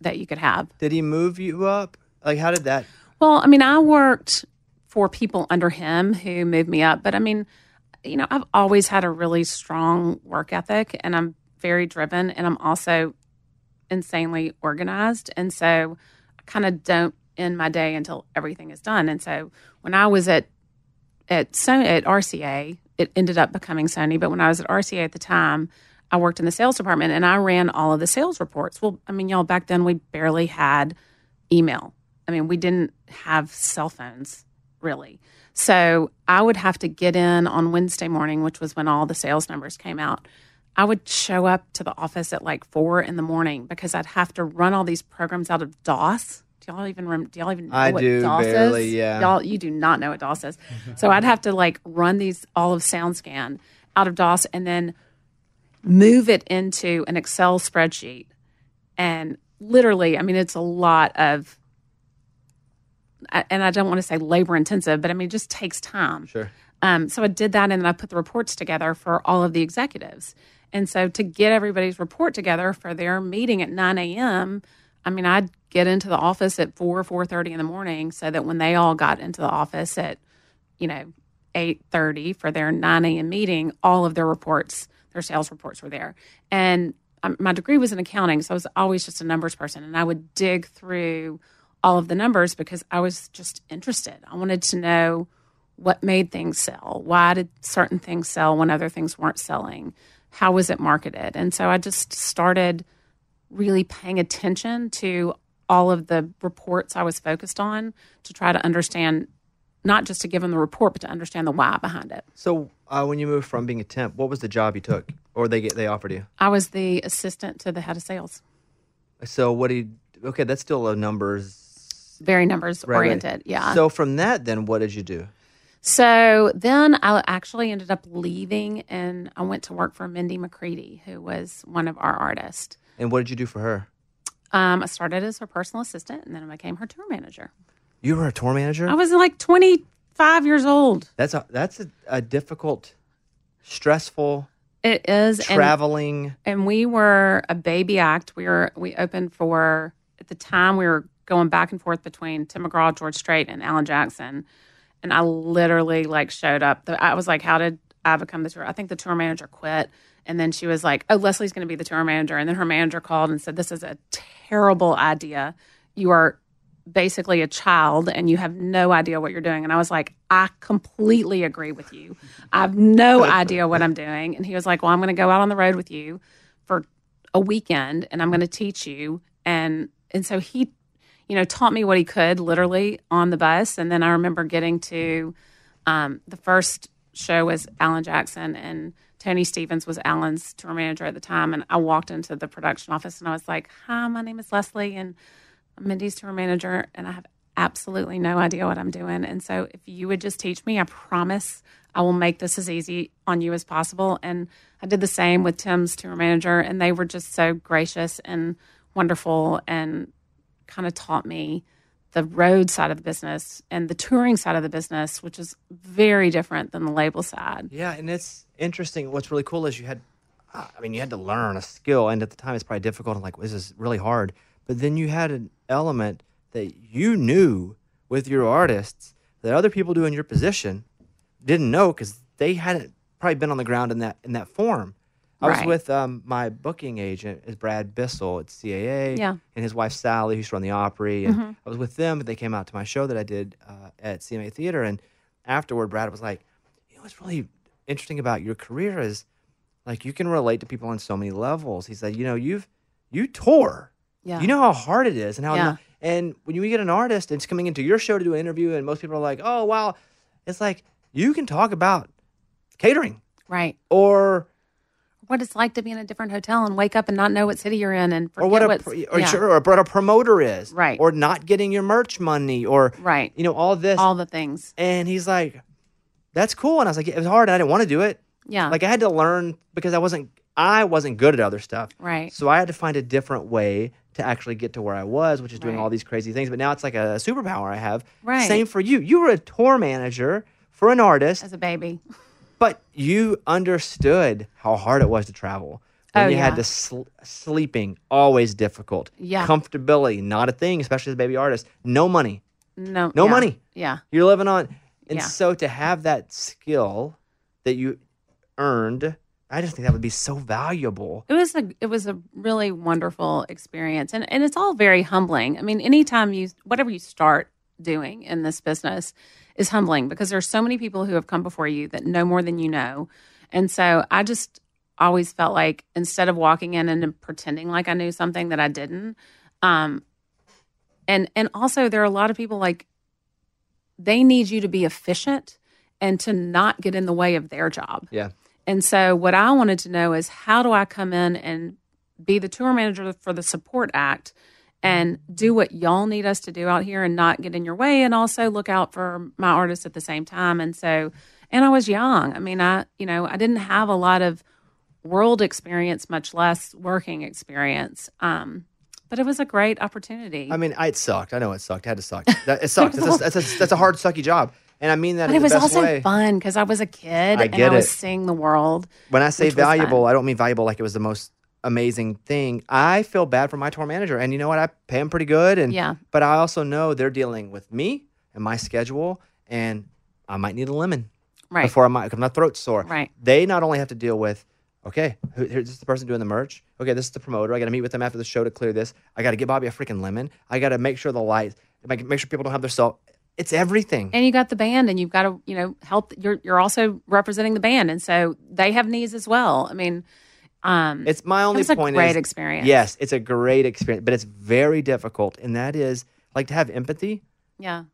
that you could have. did he move you up? Like, how did that? Well, I mean, I worked for people under him who moved me up, but I mean, you know, I've always had a really strong work ethic and I'm very driven and I'm also insanely organized. And so I kind of don't end my day until everything is done. And so when I was at at Sony, at RCA, it ended up becoming Sony, but when I was at RCA at the time, I worked in the sales department and I ran all of the sales reports. Well, I mean, y'all back then we barely had email. I mean, we didn't have cell phones really. So I would have to get in on Wednesday morning, which was when all the sales numbers came out. I would show up to the office at like four in the morning because I'd have to run all these programs out of DOS. Do y'all even rem- do y'all even know I what do, DOS barely, is? yeah. Y'all, you do not know what DOS is. so I'd have to like run these all of SoundScan out of DOS and then move it into an Excel spreadsheet. And literally, I mean, it's a lot of, and I don't want to say labor intensive, but I mean, it just takes time. Sure. Um, so I did that, and then I put the reports together for all of the executives. And so to get everybody's report together for their meeting at 9 a.m., I mean, I'd get into the office at 4 4.30 in the morning so that when they all got into the office at, you know, 8.30 for their 9 a.m. meeting, all of their reports, their sales reports were there. And um, my degree was in accounting, so I was always just a numbers person. And I would dig through all of the numbers because I was just interested. I wanted to know what made things sell. Why did certain things sell when other things weren't selling? How was it marketed? And so I just started really paying attention to all of the reports I was focused on to try to understand, not just to give them the report, but to understand the why behind it. So, uh, when you moved from being a temp, what was the job you took, or they get they offered you? I was the assistant to the head of sales, So, what do you? Okay, that's still a numbers. very numbers right, right. oriented. Yeah. So, from that, then what did you do? So then I actually ended up leaving and I went to work for Mindy McCready, who was one of our artists. And what did you do for her? Um, I started as her personal assistant and then I became her tour manager. You were a tour manager. I was like 25 years old. That's a that's a, a difficult, stressful, It is. traveling. and we were a baby act. We were we opened for at the time we were going back and forth between Tim McGraw, George Strait, and Alan Jackson. And I literally like showed up. I was like, "How did I become the tour. I think the tour manager quit, and then she was like, "Oh, Leslie's going to be the tour manager." And then her manager called and said, "This is a terrible idea. You are basically a child, and you have no idea what you're doing." And I was like, "I completely agree with you. I have no idea what I'm doing." And he was like, "Well, I'm going to go out on the road with you for a weekend, and I'm going to teach you." And and so he you know, taught me what he could literally on the bus. And then I remember getting to um, the first show was Alan Jackson and Tony Stevens was Alan's tour manager at the time. And I walked into the production office and I was like, Hi, my name is Leslie and I'm Mindy's tour manager and I have absolutely no idea what I'm doing. And so if you would just teach me, I promise I will make this as easy on you as possible. And I did the same with Tim's tour manager and they were just so gracious and wonderful and kind of taught me the road side of the business and the touring side of the business, which is very different than the label side. Yeah, and it's interesting. What's really cool is you had, I mean, you had to learn a skill, and at the time it's probably difficult and like this is really hard. But then you had an element that you knew with your artists that other people do in your position didn't know because they hadn't probably been on the ground in that in that form. I was with um, my booking agent is Brad Bissell at CAA, Yeah. and his wife Sally, who's run the Opry, and Mm-hmm. I was with them. But they came out to my show that I did uh, at CMA Theater, and afterward, Brad was like, "You know what's really interesting about your career is like you can relate to people on so many levels." He said, "You know, you've you tour, Yeah. you know how hard it is, and how Yeah. and when you get an artist and it's coming into your show to do an interview, and most people are like, "Oh, wow," it's like you can talk about catering Right. or." What it's like to be in a different hotel and wake up and not know what city you're in and or what a or, yeah. sure, or what a promoter is, Right. Or not getting your merch money, or Right. you know all this. all the things. and he's like, "That's cool," and I was like, "It was hard, and I didn't want to do it. Yeah. Like I had to learn because I wasn't I wasn't good at other stuff, Right. So I had to find a different way to actually get to where I was, which is doing Right. all these crazy things. But now it's like a superpower I have. Right. Same for you. You were a tour manager for an artist, as a baby. but you understood how hard it was to travel. When Oh, you had yeah. to sl- sleeping always difficult. Yeah. Comfortability not a thing, especially as a baby artist. No money. No. No yeah. money. Yeah. You're living on. And Yeah. so to have that skill that you earned, I just think that would be so valuable. It was a it was a really wonderful experience, and and it's all very humbling. I mean, anytime you whatever you start doing in this business is humbling because there's so many people who have come before you that know more than you know, and so I just always felt like instead of walking in and pretending like I knew something that I didn't, um, and and also there are a lot of people like they need you to be efficient and to not get in the way of their job. Yeah. And so, what I wanted to know is how do I come in and be the tour manager for the support act and do what y'all need us to do out here and not get in your way and also look out for my artists at the same time. And so, and I was young. I mean, I, you know, I didn't have a lot of world experience, much less working experience. Um, but it was a great opportunity. I mean, it sucked. I know it sucked. It had to suck. That, it sucked. That's a, that's, a, that's a hard, sucky job. And I mean that but it was also way. fun because I was a kid I and I was it. seeing the world. When I say valuable. I don't mean valuable like it was the most amazing thing. I feel bad for my tour manager, and you know what? I pay him pretty good, and Yeah. But I also know they're dealing with me and my schedule, and I might need a lemon Right. before I might because my throat's sore. Right. They not only have to deal with, okay, who, here's this is the person doing the merch. Okay, this is the promoter. I got to meet with them after the show to clear this. I got to get Bobby a freaking lemon. I got to make sure the lights, make, make sure people don't have their cell. It's everything. and you got the band and you've got to you know help you're you're also representing the band and so they have needs as well i mean um It's my only was a point. great is, experience. Yes, it's a great experience, but it's very difficult, and that is like to have empathy yeah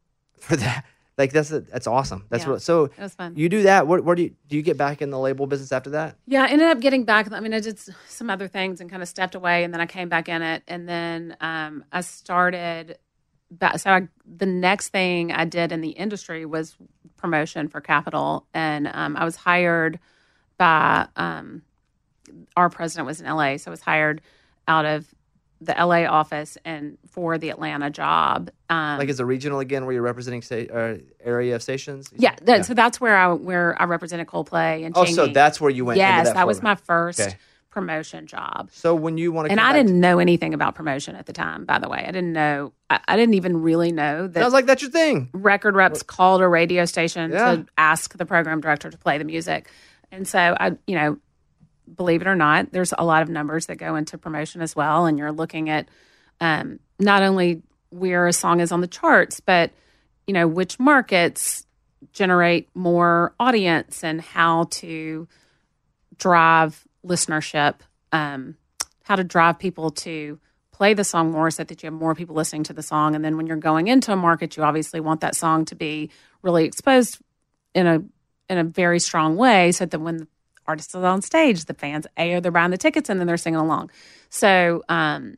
for that. Like that's that's awesome. That's Yeah. what. So it was fun you do that. Where, where do you do you get back in the label business after that? yeah i ended up getting back i mean i did some other things and kind of stepped away and then i came back in it and then um i started so I, the next thing i did in the industry was promotion for Capitol and um, i was hired by um, our president was in LA, so I was hired out of the LA office and for the Atlanta job. Um, Like as a regional again, where you're representing uh, area of stations. yeah, that, so that's where I where I represented Coldplay and Oh, so that's where you went. yes, that, that, was my first Okay. Promotion job. So when you want to, And I didn't know anything about promotion at the time. By the way, I didn't know. I, I didn't even really know that Sounds like that's your thing. record reps called a radio station Yeah. to ask the program director to play the music. And so I, you know, believe it or not, there's a lot of numbers that go into promotion as well. And you're looking at um, not only where a song is on the charts, but you know which markets generate more audience and how to drive listenership, um, how to drive people to play the song more so that you have more people listening to the song. And then when you're going into a market, you obviously want that song to be really exposed in a in a very strong way so that when the artist is on stage, the fans A are they're buying the tickets and then they're singing along. So um,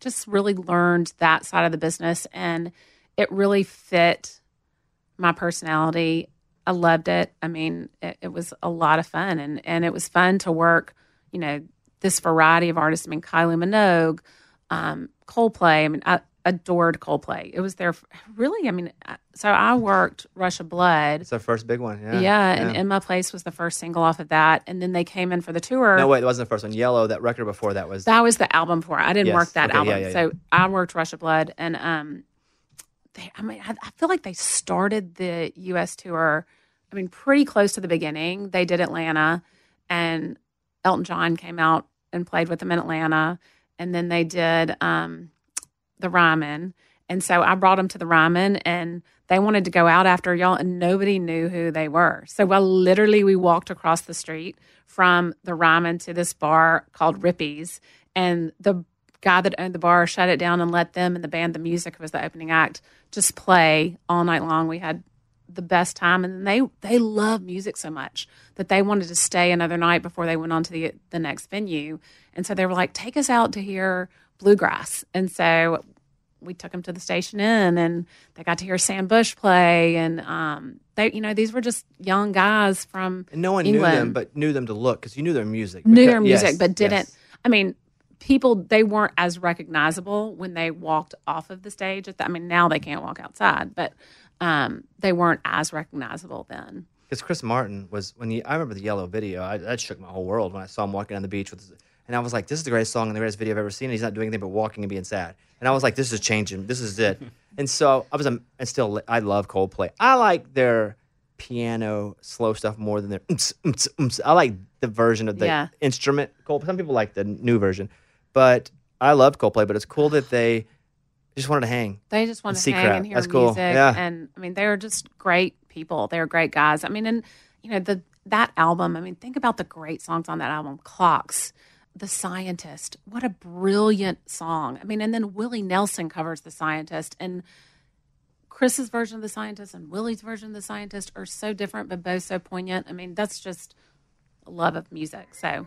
just really learned that side of the business and it really fit my personality. I loved it. I mean, it, it, was a lot of fun and, and it was fun to work, you know, this variety of artists. I mean, Kylie Minogue, um, Coldplay. I mean, I adored Coldplay. It was their really, I mean, so I worked Rush of Blood. It's our first big one. Yeah. Yeah. And In My Place was the first single off of that. And then they came in for the tour. No, wait, it wasn't the first one. Yellow, that record before that was. That was the album for it. I didn't Yes. work that Okay, album. yeah, yeah, so I worked Rush of Blood. And, um, they, I mean, I, feel like they started the U.S. tour. I mean, pretty close to the beginning. They did Atlanta, and Elton John came out and played with them in Atlanta, and then they did um, the Ryman. And so I brought them to the Ryman, and they wanted to go out after y'all, and nobody knew who they were. So well, literally, we walked across the street from the Ryman to this bar called Rippy's, and the guy that owned the bar shut it down and let them and the band, the music was the opening act, just play all night long. We had the best time, and they they love music so much that they wanted to stay another night before they went on to the the next venue, and so they were like, "Take us out to hear bluegrass," and so we took them to the station inn and they got to hear Sam Bush play and um they you know these were just young guys from and no one England. knew them, but knew them to look because you knew their music. knew Because- their music yes, but didn't yes. I mean people they weren't as recognizable when they walked off of the stage at the, I mean now they can't walk outside but um they weren't as recognizable then Because Chris Martin was when he, I remember the yellow video. I, that shook my whole world when I saw him walking on the beach with, his, and I was like, "This is the greatest song and the greatest video I've ever seen." And he's not doing anything but walking and being sad. And I was like, "This is changing. This is it." and so I was, um, and still, I love Coldplay. I like their piano slow stuff more than their. I like the version of the Yeah. instrument Coldplay. Some people like the new version, but I love Coldplay. But it's cool that they just wanted to hang. they just wanted to hang crap. and hear That's cool. music Yeah. and I mean they were just great people they were great guys I mean and you know the that album I mean think about the great songs on that album Clocks The Scientist what a brilliant song I mean and then Willie Nelson covers The Scientist and Chris's version of The Scientist and Willie's version of The Scientist are so different but both so poignant I mean that's just love of music so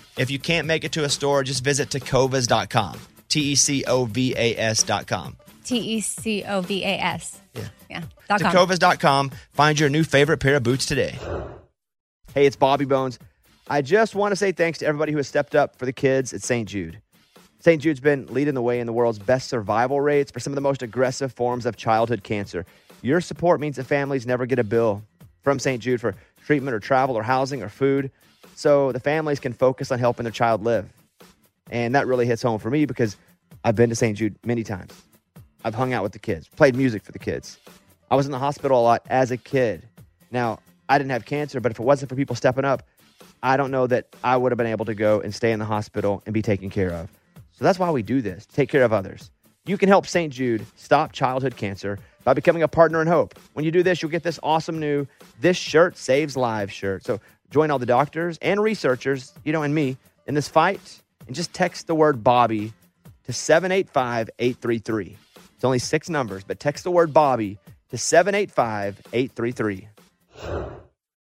If you can't make it to a store, just visit tecovas.com. T E C O V A S.com. T E C O V A S. Yeah. Yeah. Tecovas.com. Find your new favorite pair of boots today. Hey, it's Bobby Bones. I just want to say thanks to everybody who has stepped up for the kids at St. Jude. St. Jude's been leading the way in the world's best survival rates for some of the most aggressive forms of childhood cancer. Your support means that families never get a bill from St. Jude for treatment or travel or housing or food, so the families can focus on helping their child live. And that really hits home for me because I've been to St. Jude many times. I've hung out with the kids, played music for the kids. I was in the hospital a lot as a kid. Now, I didn't have cancer, but if it wasn't for people stepping up, I don't know that I would have been able to go and stay in the hospital and be taken care of. So that's why we do this, take care of others. You can help St. Jude stop childhood cancer by becoming a partner in hope. When you do this, you'll get this awesome new This Shirt Saves Lives shirt. So join all the doctors and researchers, you know, and me in this fight and just text the word Bobby to 785 833. It's only six numbers, but text the word Bobby to 785 833.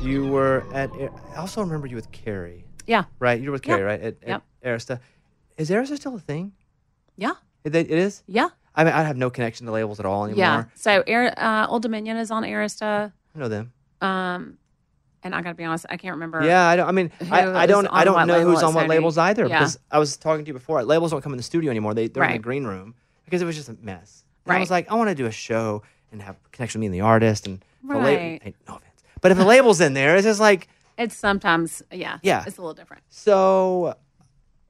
You were at, I also remember you with Carrie, Yeah. right? You were with. Carrie, right? At, at Yep. Arista. Is Arista still a thing? Yeah. It, it is? Yeah. I mean, I have no connection to labels at all anymore. Yeah. So Air, uh, Old Dominion is on Arista. I know them. Um, and I got to be honest, I can't remember. Yeah, I don't. I mean, I, who I don't. I on don't what know label who's at on what Sony. labels either Yeah. because I was talking to you before. Labels don't come in the studio anymore. They they're in Right. the green room because it was just a mess. And I was Right. like, I want to do a show and have a connection with me and the artist and if a la- Right. hey, no offense, but if the label's in there, it's just like It's sometimes, yeah. Yeah. It's a little different. so.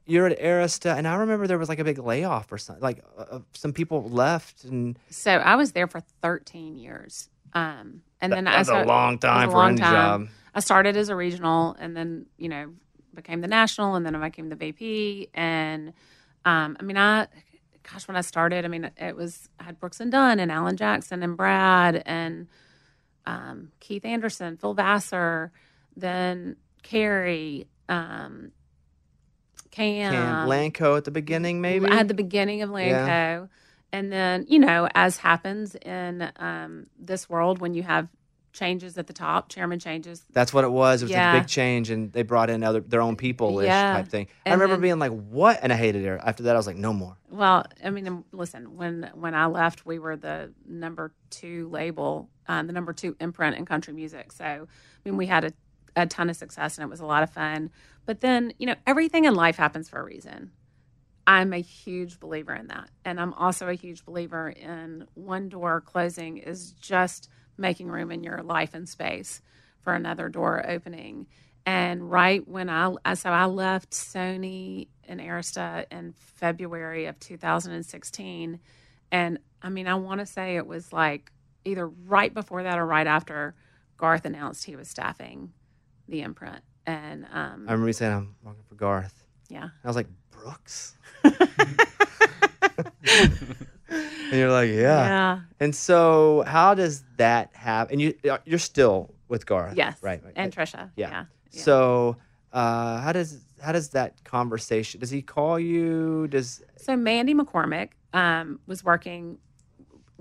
You're at Arista, and I remember there was like a big layoff or something. Like uh, uh, some people left, and So I was there for 13 years. Um, and then I that's a started- long time a for long time. job. I started as a regional and then, you know, became the national and then I became the VP. And um, I mean, I, gosh, when I started, I mean, it was, I had Brooks and Dunn and Alan Jackson and Brad and um, Keith Anderson, Phil Vassar, then Carrie, um, Cam, Cam Lanco at the beginning, maybe. I had the beginning of Lanco. Yeah. And then, you know, as happens in um, this world, when you have changes at the top, chairman changes. That's what it was. It was Yeah. a big change, and they brought in other their own people ish Yeah. type thing. I And remember then- being like, "What?" and I hated it. After that, I was like, "No more." Well, I mean, listen, when when I left, we were the number two label, um, the number two imprint in country music. So, I mean, we had a, a ton of success and it was a lot of fun. But then, you know, everything in life happens for a reason. I'm a huge believer in that. And I'm also a huge believer in one door closing is just making room in your life and space for another door opening. And right when I, so I left Sony and Arista in February of 2016. And I mean, I want to say it was like either right before that or right after Garth announced he was staffing the imprint. And um, I remember you saying, "I'm working for Garth." yeah. I was like, "Brooks," and you're like, "Yeah." Yeah. And so, how does that happen? And you uh, you're still with Garth, Yes. Right. right And. Trisha. Yeah. Yeah. yeah. So, uh, how does how does that conversation? Does he call you? Does So Mandy McCormick um, was working,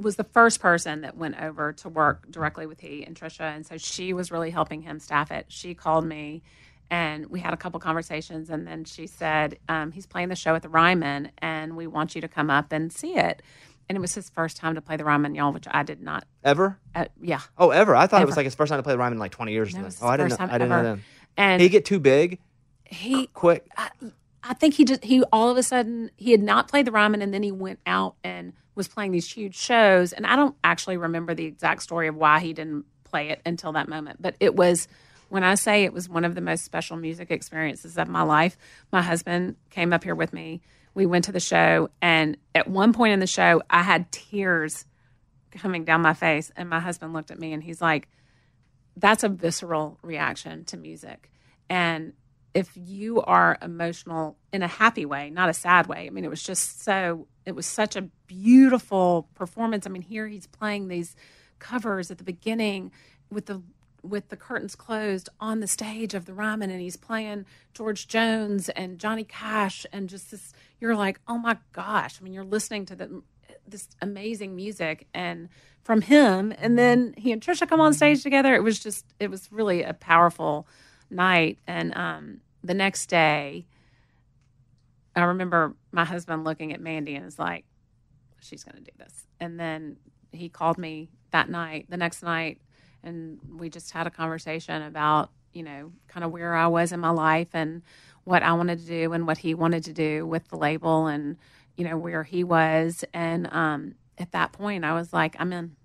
was the first person that went over to work directly with he and Trisha, and so she was really helping him staff it. She called me, and we had a couple conversations, and then she said um, he's playing the show at the Ryman, and we want you to come up and see it. And it was his first time to play the Ryman, y'all, which I did not. ever? Uh, yeah, Oh, ever? I thought it was like his first time to play the Ryman like 20 years. No, it something. was oh, I didn't. Know, I didn't know ever. that. and He get too big he quick. I, I think he just he all of a sudden he had not played the ramen and then he went out and was playing these huge shows and I don't actually remember the exact story of why he didn't play it until that moment but it was when I say it was one of the most special music experiences of my life my husband came up here with me we went to the show and at one point in the show I had tears coming down my face and my husband looked at me and he's like that's a visceral reaction to music. And if you are emotional in a happy way, not a sad way, I mean, it was just so, it was such a beautiful performance. I mean, here he's playing these covers at the beginning with the with the curtains closed on the stage of the Ryman and he's playing George Jones and Johnny Cash and just this you're like oh my gosh. I mean you're listening to the this amazing music and from him and then he and Trisha come on stage together. It was just it was really a powerful night. And um the next day I remember my husband looking at Mandy and is like she's going to do this and then he called me that night the next night and we just had a conversation about you know kind of where I was in my life and what I wanted to do and what he wanted to do with the label and you know where he was and um at that point I was like I'm in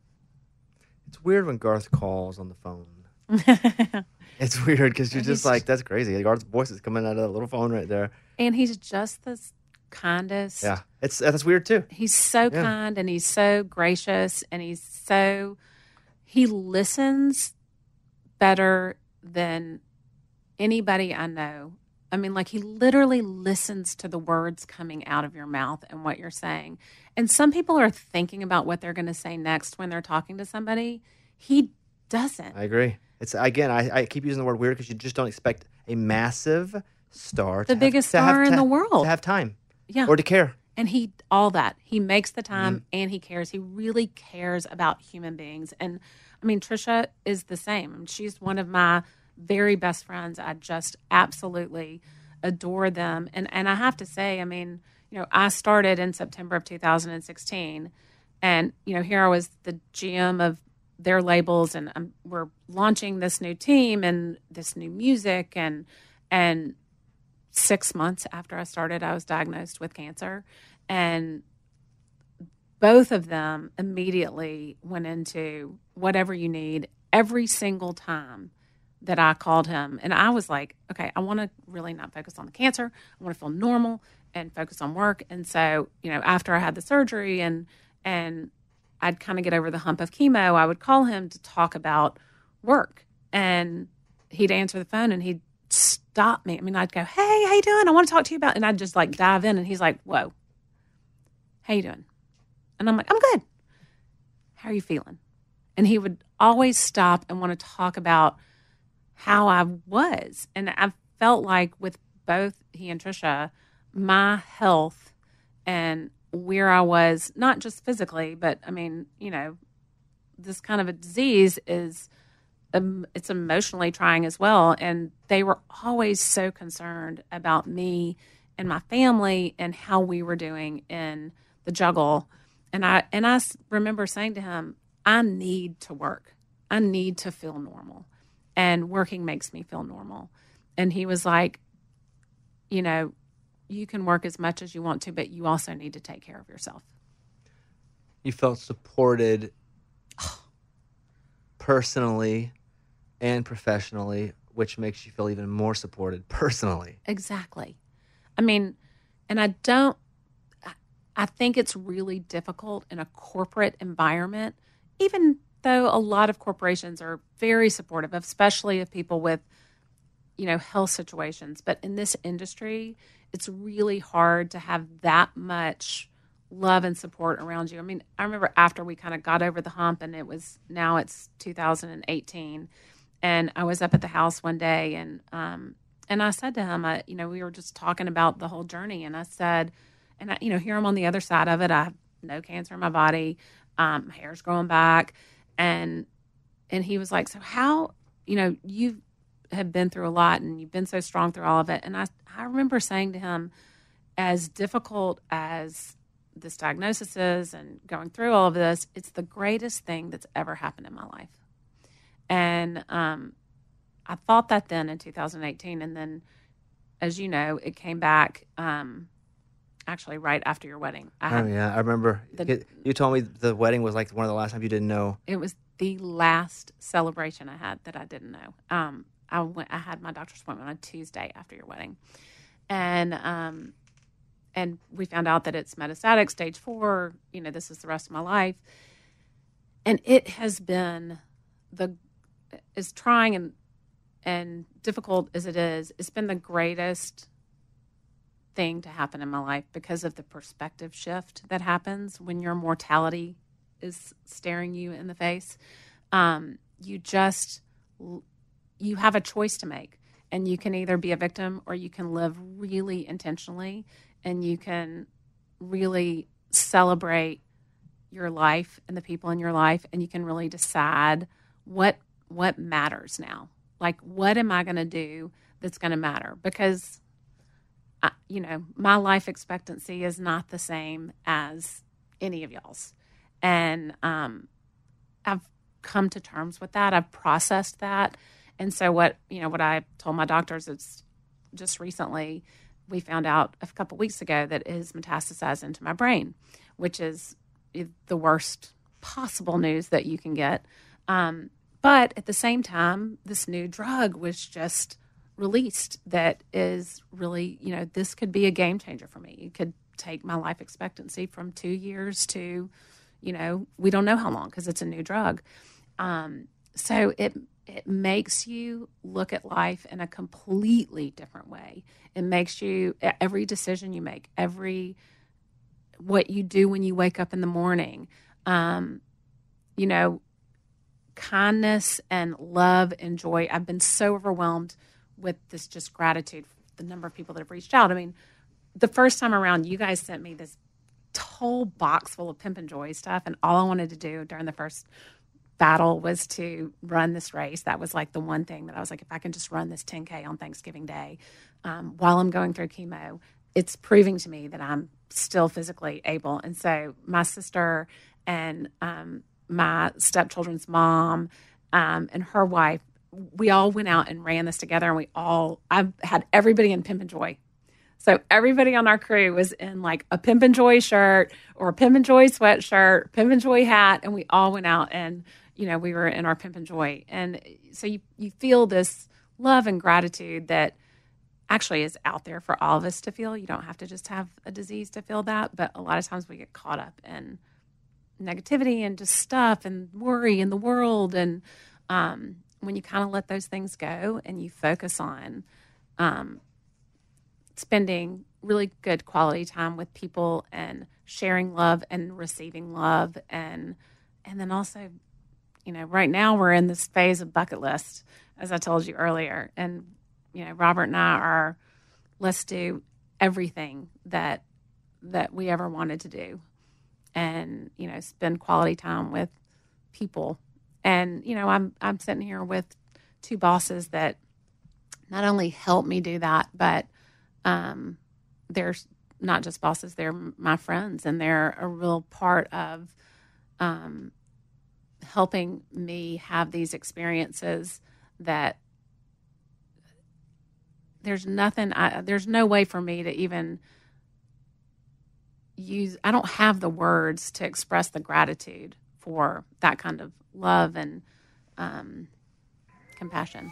It's weird when Garth calls on the phone. it's weird because you're just like, that's crazy. Garth's voice is coming out of that little phone right there. and he's just the kindest. Yeah, it's that's weird too. He's so Yeah. kind and he's so gracious and he's so he listens better than anybody I know. I mean, like he literally listens to the words coming out of your mouth and what you're saying. And some people are thinking about what they're going to say next when they're talking to somebody. He doesn't. I agree. It's again, I, I keep using the word weird because you just don't expect a massive star, The to have- biggest have- star in to- the world. to have time yeah. or to care. and he all that. He makes the time Mm-hmm. and he cares. He really cares about human beings. And i mean trisha is the same. She's one of my very best friends. I just absolutely adore them. And and i have to say i mean you know i started in september of 2016 and you know here i was the gm of their labels and um, we're launching this new team and this new music and and six months after I started, I was diagnosed with cancer. And both of them immediately went into whatever you need every single time that I called him. And I was like, okay, I want to really not focus on the cancer. I want to feel normal and focus on work. And so, you know, after I had the surgery and, and I'd kind of get over the hump of chemo, I would call him to talk about work. And he'd answer the phone and he'd stop me. I mean, I'd go, "Hey, how you doing? I want to talk to you about." And I'd just like dive in, and he's like, "Whoa, how you doing?" And I'm like, "I'm good. How are you feeling?" And he would always stop and want to talk about how I was, and I felt like with both he and Trisha, my health and where I was, not just physically, but I mean, you know, this kind of a disease is um, it's emotionally trying as well. And they were always so concerned about me and my family and how we were doing in the juggle. And I and I remember saying to him, "I need to work. I need to feel normal, and working makes me feel normal." And he was like, "You know, you can work as much as you want to, but you also need to take care of yourself." You felt supported personally and professionally, which makes you feel even more supported personally. Exactly. I mean, and I don't, I- think it's really difficult in a corporate environment, even though a lot of corporations are very supportive, especially of people with, you know, health situations. But in this industry, it's really hard to have that much love and support around you. I mean, I remember after we kind of got over the hump and it was now it's 2018 and I was up at the house one day and um and I said to him, I, you know, we were just talking about the whole journey and I said and I, you know, here I'm on the other side of it. I have no cancer in my body. Um, my hair's growing back and and he was like, "So how, you know, you have been through a lot and you've been so strong through all of it." And I I remember saying to him as difficult as this diagnosis is and going through all of this, it's the greatest thing that's ever happened in my life. And um, I thought that then in 2018. And then, as you know, it came back um, actually right after your wedding. I Oh yeah, I remember. The- You- told me the wedding was like one of the last times you didn't know. It was the last celebration I had that I didn't know. Um, I went. I had my doctor's appointment on Tuesday after your wedding, and um, and we found out that it's metastatic, stage four. You know, this is the rest of my life, and it has been the as trying and and difficult as it is. It's been the greatest thing to happen in my life because of the perspective shift that happens when your mortality is staring you in the face. Um, you just you have a choice to make, and you can either be a victim or you can live really intentionally, and you can really celebrate your life and the people in your life, and you can really decide what what matters now. Like, what am I going to do that's going to matter? Because I, you know, my life expectancy is not the same as any of y'all's. And um, I've come to terms with that. I've processed that. And so what, you know, what I told my doctors is just recently we found out a couple weeks ago that it has metastasized into my brain, which is the worst possible news that you can get. Um, but at the same time, this new drug was just released that is really, you know, this could be a game changer for me. It could take my life expectancy from two years to, you know, we don't know how long because it's a new drug. Um, so it it makes you look at life in a completely different way. It makes you every decision you make, every what you do when you wake up in the morning, um, you know, kindness and love and joy. I've been so overwhelmed with this just gratitude, the number of people that have reached out. I mean, the first time around, you guys sent me this whole box full of Pimp and Joy stuff, and all I wanted to do during the first battle was to run this race. That was like the one thing that I was like, if I can just run this 10K on Thanksgiving Day um, while I'm going through chemo, it's proving to me that I'm still physically able. And so my sister and um, my stepchildren's mom um, and her wife, we all went out and ran this together. And we all, I had everybody in Pimp and Joy. So everybody on our crew was in like a Pimp and Joy shirt or a Pimp and Joy sweatshirt, Pimp and Joy hat, and we all went out and you know we were in our Pimp and Joy, and so you you feel this love and gratitude that actually is out there for all of us to feel. You don't have to just have a disease to feel that, but a lot of times we get caught up in negativity and just stuff and worry in the world. And um, when you kind of let those things go and you focus on um, spending really good quality time with people and sharing love and receiving love and and then also you know right now we're in this phase of bucket list as i told you earlier. And you know robert and i are let's do everything that that we ever wanted to do and you know spend quality time with people. And you know i'm i'm sitting here with two bosses that not only help me do that but um they're not just bosses they're my friends and they're a real part of um helping me have these experiences that there's nothing I, there's no way for me to even use I don't have the words to express the gratitude for that kind of love and um, compassion.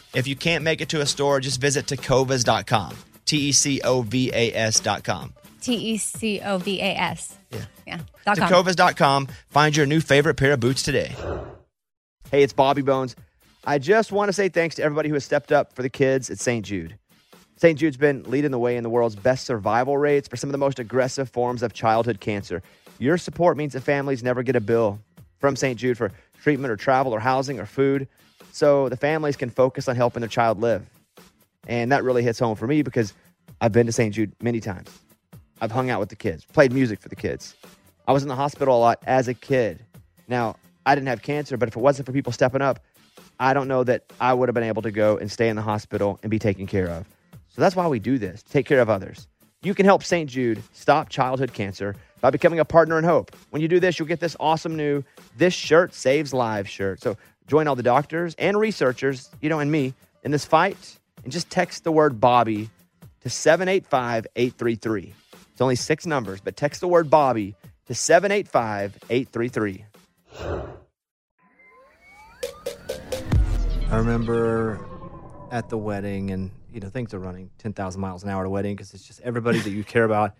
If you can't make it to a store, just visit tecovas.com. T E C O V A S.com. T E C O V A S. Yeah. Yeah. Dot com. Tecovas.com. Find your new favorite pair of boots today. Hey, it's Bobby Bones. I just want to say thanks to everybody who has stepped up for the kids at St. Jude. St. Jude's been leading the way in the world's best survival rates for some of the most aggressive forms of childhood cancer. Your support means that families never get a bill from St. Jude for treatment or travel or housing or food, so the families can focus on helping their child live. And that really hits home for me because I've been to St. Jude many times. I've hung out with the kids, played music for the kids. I was in the hospital a lot as a kid. Now, I didn't have cancer, but if it wasn't for people stepping up, I don't know that I would have been able to go and stay in the hospital and be taken care of. So that's why we do this, take care of others. You can help St. Jude stop childhood cancer by becoming a partner in hope. When you do this, you'll get this awesome new This Shirt Saves Lives shirt. So join all the doctors and researchers, you know, and me in this fight and just text the word Bobby to 785 833. It's only six numbers, but text the word Bobby to 785 833. I remember at the wedding, and you know things are running ten thousand miles an hour at a wedding because it's just everybody that you care about,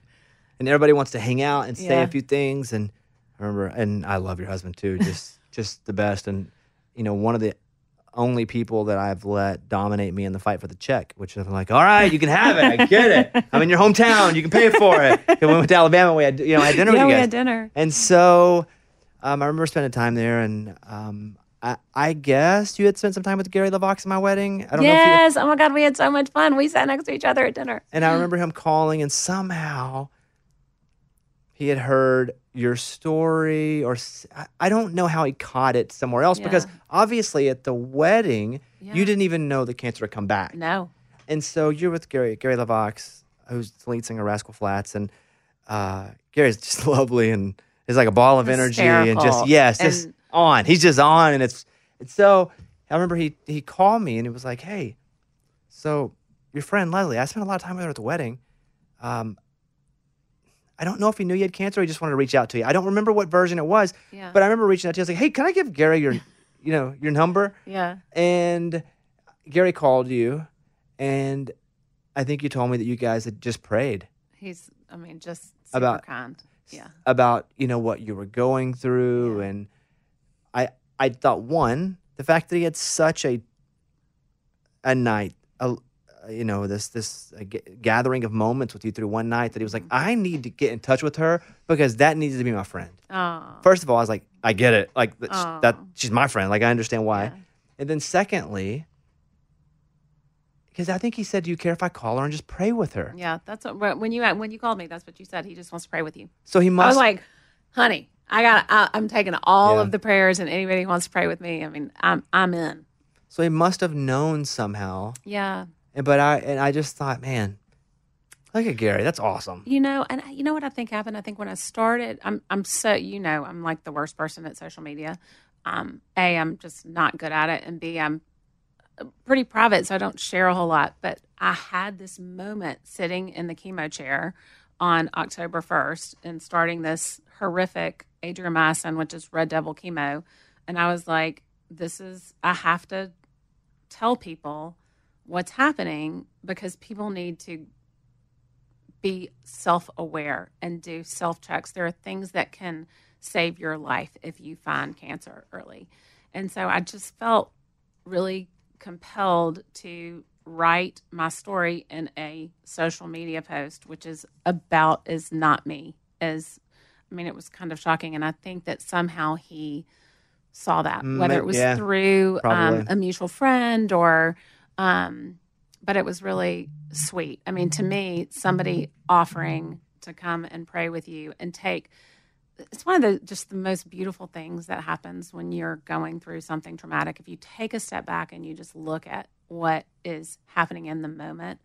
and everybody wants to hang out and say Yeah. a few things. And I remember, and I love your husband too, just just the best. And you know, one of the only people that I've let dominate me in the fight for the check, which I'm like, all right, you can have it. I get it. I'm in your hometown. You can pay for it. And we went to Alabama. We had, you know, I had dinner yeah, with we you guys. had dinner. And so um, I remember spending time there, and um, I, I guess you had spent some time with Gary LeVox at my wedding. I don't know. Yes. Oh my God, we had so much fun. We sat next to each other at dinner. And I remember him calling, and somehow he had heard your story, or I don't know how he caught it somewhere else because obviously at the wedding Yeah. you didn't even know the cancer had come back. No. And so you're with Gary Gary LeVox, who's the lead singer of Rascal Flatts, and uh, Gary's just lovely and is like a ball of energy and just Hysterical. yes, just on. He's just on, and it's it's so. I remember he he called me and he was like, "Hey, so your friend Leslie, I spent a lot of time with her at the wedding. Um, I don't know if he knew you had cancer. or He just wanted to reach out to you. I don't remember what version it was, Yeah. but I remember reaching out to you. I was like, "Hey, can I give Gary your, you know, your number?" Yeah. And Gary called you, and I think you told me that you guys had just prayed He's, I mean, just super About- kind. Yeah. about you know what you were going through, Yeah. and I I thought one the fact that he had such a a night, a, you know this this uh, g- gathering of moments with you through one night that he was like. I need to get in touch with her because that needs to be my friend. Oh. First of all, I was like, I get it, like that, Aw. that she's my friend, like I understand why. Yeah. And then secondly, because I think he said, "Do you care if I call her and just pray with her?" Yeah. That's what, when you, when you called me, that's what you said. He just wants to pray with you. So he must. I was like, honey, I got, I, I'm taking all Yeah. of the prayers and anybody who wants to pray with me. I mean, I'm, I'm in. so he must have known somehow. Yeah. And but I and I just thought, man, look at Gary. That's awesome. You know, and you know what I think happened? I think when I started, I'm I'm so you know, I'm like the worst person at social media. Um, a, I'm just not good at it, and B, I'm pretty private, so I don't share a whole lot. But I had this moment sitting in the chemo chair on October 1st and starting this horrific adriamycin, which is red devil chemo, and I was like, this is I have to tell people what's happening because people need to be self aware and do self checks. There are things that can save your life if you find cancer early. And so I just felt really compelled to write my story in a social media post, which is about is not me. As I mean, it was kind of shocking. And I think that somehow he saw that, Mm, whether it was yeah, through um, a mutual friend or um, but it was really sweet. I mean, to me, somebody offering to come and pray with you and take it's one of the just the most beautiful things that happens when you're going through something traumatic. If you take a step back and you just look at what is happening in the moment,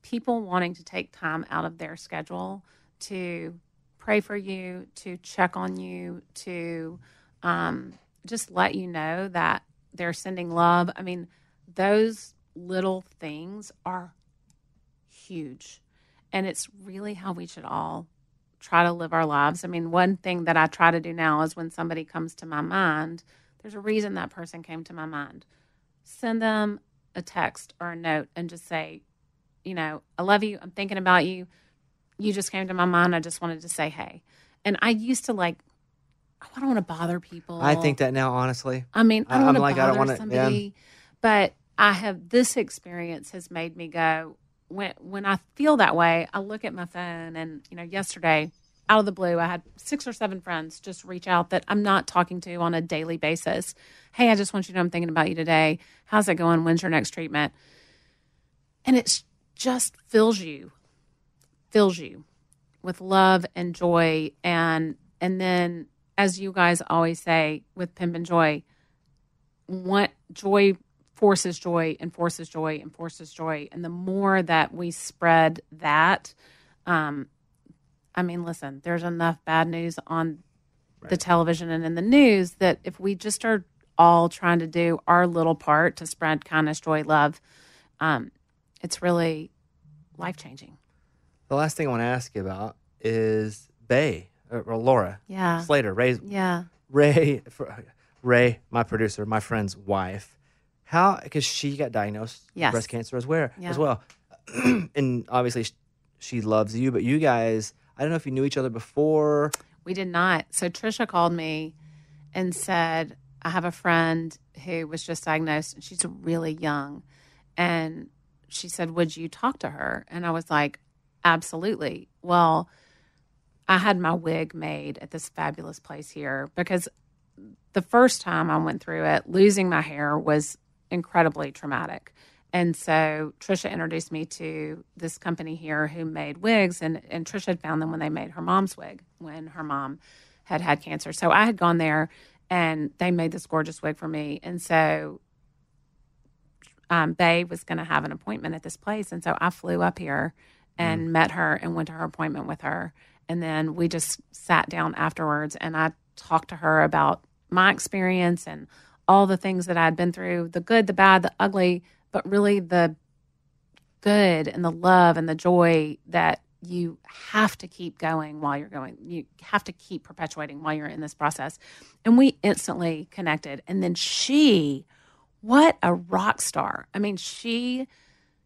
people wanting to take time out of their schedule to pray for you, to check on you, to um, just let you know that they're sending love. I mean, those little things are huge. And it's really how we should all try to live our lives. I mean, one thing that I try to do now is when somebody comes to my mind, there's a reason that person came to my mind. Send them a text or a note and just say, you know, I love you. I'm thinking about you. You just came to my mind. I just wanted to say hey. And I used to like, oh, I don't want to bother people. I think that now, honestly. I mean, I don't I'm want to like, I don't wanna- somebody, but I have this experience has made me go when when I feel that way. I look at my phone, and you know, yesterday, out of the blue, I had six or seven friends just reach out that I'm not talking to on a daily basis. Hey, I just want you to know I'm thinking about you today. How's it going? When's your next treatment? And it just fills you, fills you with love and joy, and and then as you guys always say with Pimp and Joy, what joy forces joy and forces joy and forces joy. And the more that we spread that, um, I mean, listen, there's enough bad news on the television and in the news that if we just are all trying to do our little part to spread kindness, joy, love, um, it's really life changing. The last thing I want to ask you about is Bay or, or Laura Yeah. Slater, Ray, Yeah. Ray, Ray, my producer, my friend's wife. How? Because she got diagnosed with Yes. breast cancer as well. Yeah. As well, and obviously she loves you, but you guys, I don't know if you knew each other before. We did not. So Trisha called me and said, I have a friend who was just diagnosed, and she's really young. And she said, Would you talk to her? And I was like, Absolutely. Well, I had my wig made at this fabulous place here because the first time I went through it, losing my hair was incredibly traumatic. And so Trisha introduced me to this company here who made wigs, and, and Trisha had found them when they made her mom's wig when her mom had had cancer. So I had gone there and they made this gorgeous wig for me. And so um, Bay was going to have an appointment at this place. And so I flew up here and met her and went to her appointment with her. And then we just sat down afterwards and I talked to her about my experience and all the things that I'd been through the good, the bad, the ugly, but really the good and the love and the joy that you have to keep going while you're going. You have to keep perpetuating while you're in this process. And we instantly connected. And then she, what a rock star. I mean, she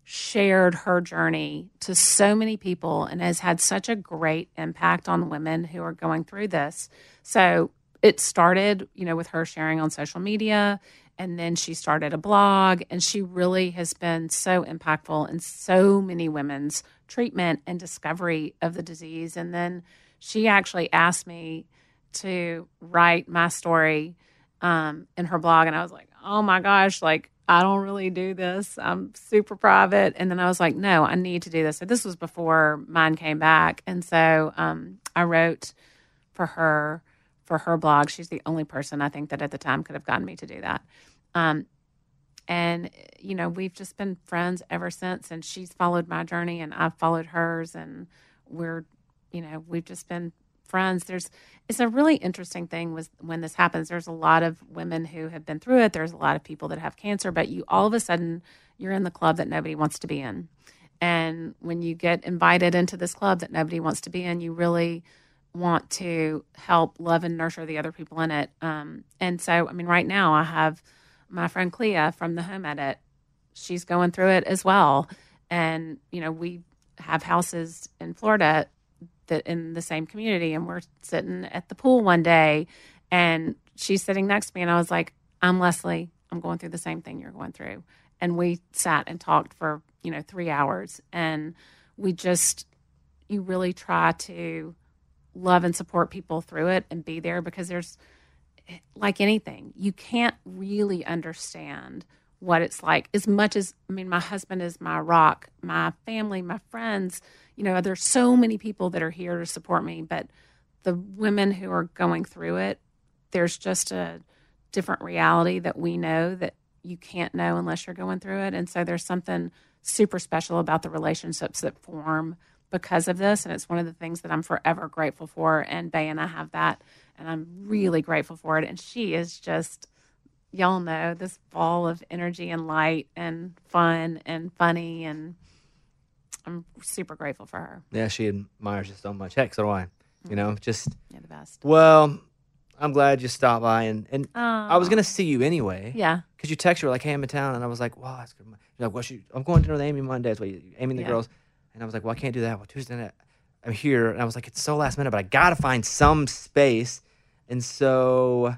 shared her journey to so many people and has had such a great impact on women who are going through this. So it started, you know, with her sharing on social media and then she started a blog and she really has been so impactful in so many women's treatment and discovery of the disease. And then she actually asked me to write my story um, in her blog and i was like oh my gosh like i don't really do this. I'm super private. And then i was like no i need to do this. So this was before mine came back. And so um, i wrote for her for her blog she's the only person i think that at the time could have gotten me to do that. Um, and you know we've just been friends ever since and she's followed my journey and i've followed hers and we're you know we've just been friends. There's it's a really interesting thing was when this happens. There's a lot of women who have been through it. There's a lot of people that have cancer but you all of a sudden you're in the club that nobody wants to be in. And when you get invited into this club that nobody wants to be in you really want to help love and nurture the other people in it um, and so i mean right now i have my friend Clea from the home edit, she's going through it as well. And, you know, we have houses in Florida that in the same community and we're sitting at the pool one day and she's sitting next to me and I was like, I'm Leslie. I'm going through the same thing you're going through. And we sat and talked for, you know, three hours and we just you really try to love and support people through it and be there because there's like anything, you can't really understand what it's like as much as I mean, my husband is my rock, my family, my friends. You know, there's so many people that are here to support me, but the women who are going through it, there's just a different reality that we know that you can't know unless you're going through it. And so there's something super special about the relationships that form because of this. And it's one of the things that I'm forever grateful for. And Bay and I have that and I'm really grateful for it. And she is just, y'all know, this ball of energy and light and fun and funny, and I'm super grateful for her. Yeah, she admires you so much. Heck, so do I. You know, mm-hmm. just You're the best. well, I'm glad you stopped by, and and I was gonna see you anyway. Yeah. Because you texted her like, "Hey, I'm in town," and I was like, "Well, that's good." You're like, "Well, she, I'm going to dinner with Amy Monday. That's what you, Amy and the Yeah. girls." And I was like, "Well, I can't do that. Well, Tuesday night, I'm here." And I was like, "It's so last minute, but I gotta find some space." And so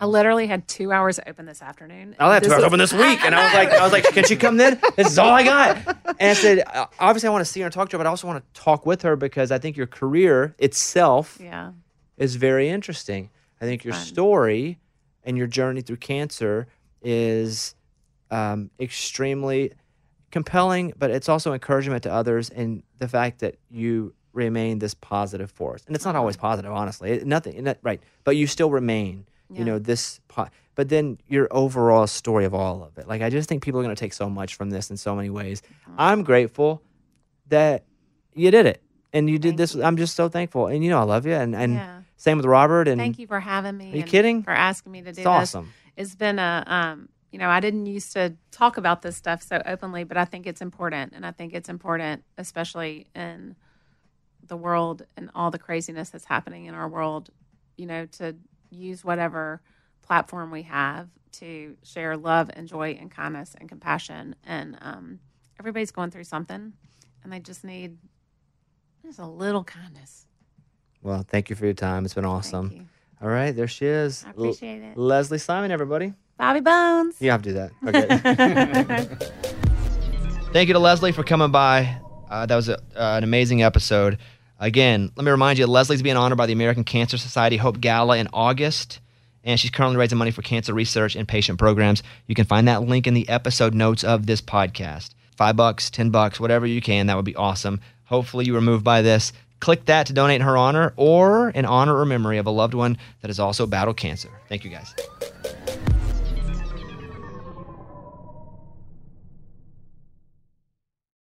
I literally had two hours open this afternoon. I'll have two hours open this week. And I was like, I was like, can she come then? This is all I got. And I said, obviously, I want to see her and talk to her, but I also want to talk with her because I think your career itself Yeah. is very interesting. I think your Fun. story and your journey through cancer is um, extremely compelling, but it's also encouragement to others and the fact that you remain this positive force. And it's not always positive, honestly. It, nothing, not, right? But you still remain, you know, this. Po- but then your overall story of all of it. Like I just think people are going to take so much from this in so many ways. Mm-hmm. I'm grateful that you did it. And you did Thank this. you. I'm just so thankful. And you know, I love you. And, and Yeah. same with Robert. And Thank you for having me. Are you kidding? For asking me to do It's this. awesome. It's been a, um, you know, I didn't used to talk about this stuff so openly, but I think it's important. And I think it's important, especially in the world and all the craziness that's happening in our world, you know, to use whatever platform we have to share love and joy and kindness and compassion. And um, everybody's going through something and they just need just a little kindness. Well, thank you for your time. It's been awesome. All right, there she is. I appreciate it. Leslie Simon, everybody. Bobby Bones. You have to do that. Okay. Thank you to Leslie for coming by. Uh, that was a, uh, an amazing episode. Again, let me remind you, Leslie's being honored by the American Cancer Society Hope Gala in August, and she's currently raising money for cancer research and patient programs. You can find that link in the episode notes of this podcast. Five bucks, ten bucks, whatever you can, that would be awesome. Hopefully, you were moved by this. Click that to donate in her honor or in honor or memory of a loved one that has also battled cancer. Thank you, guys.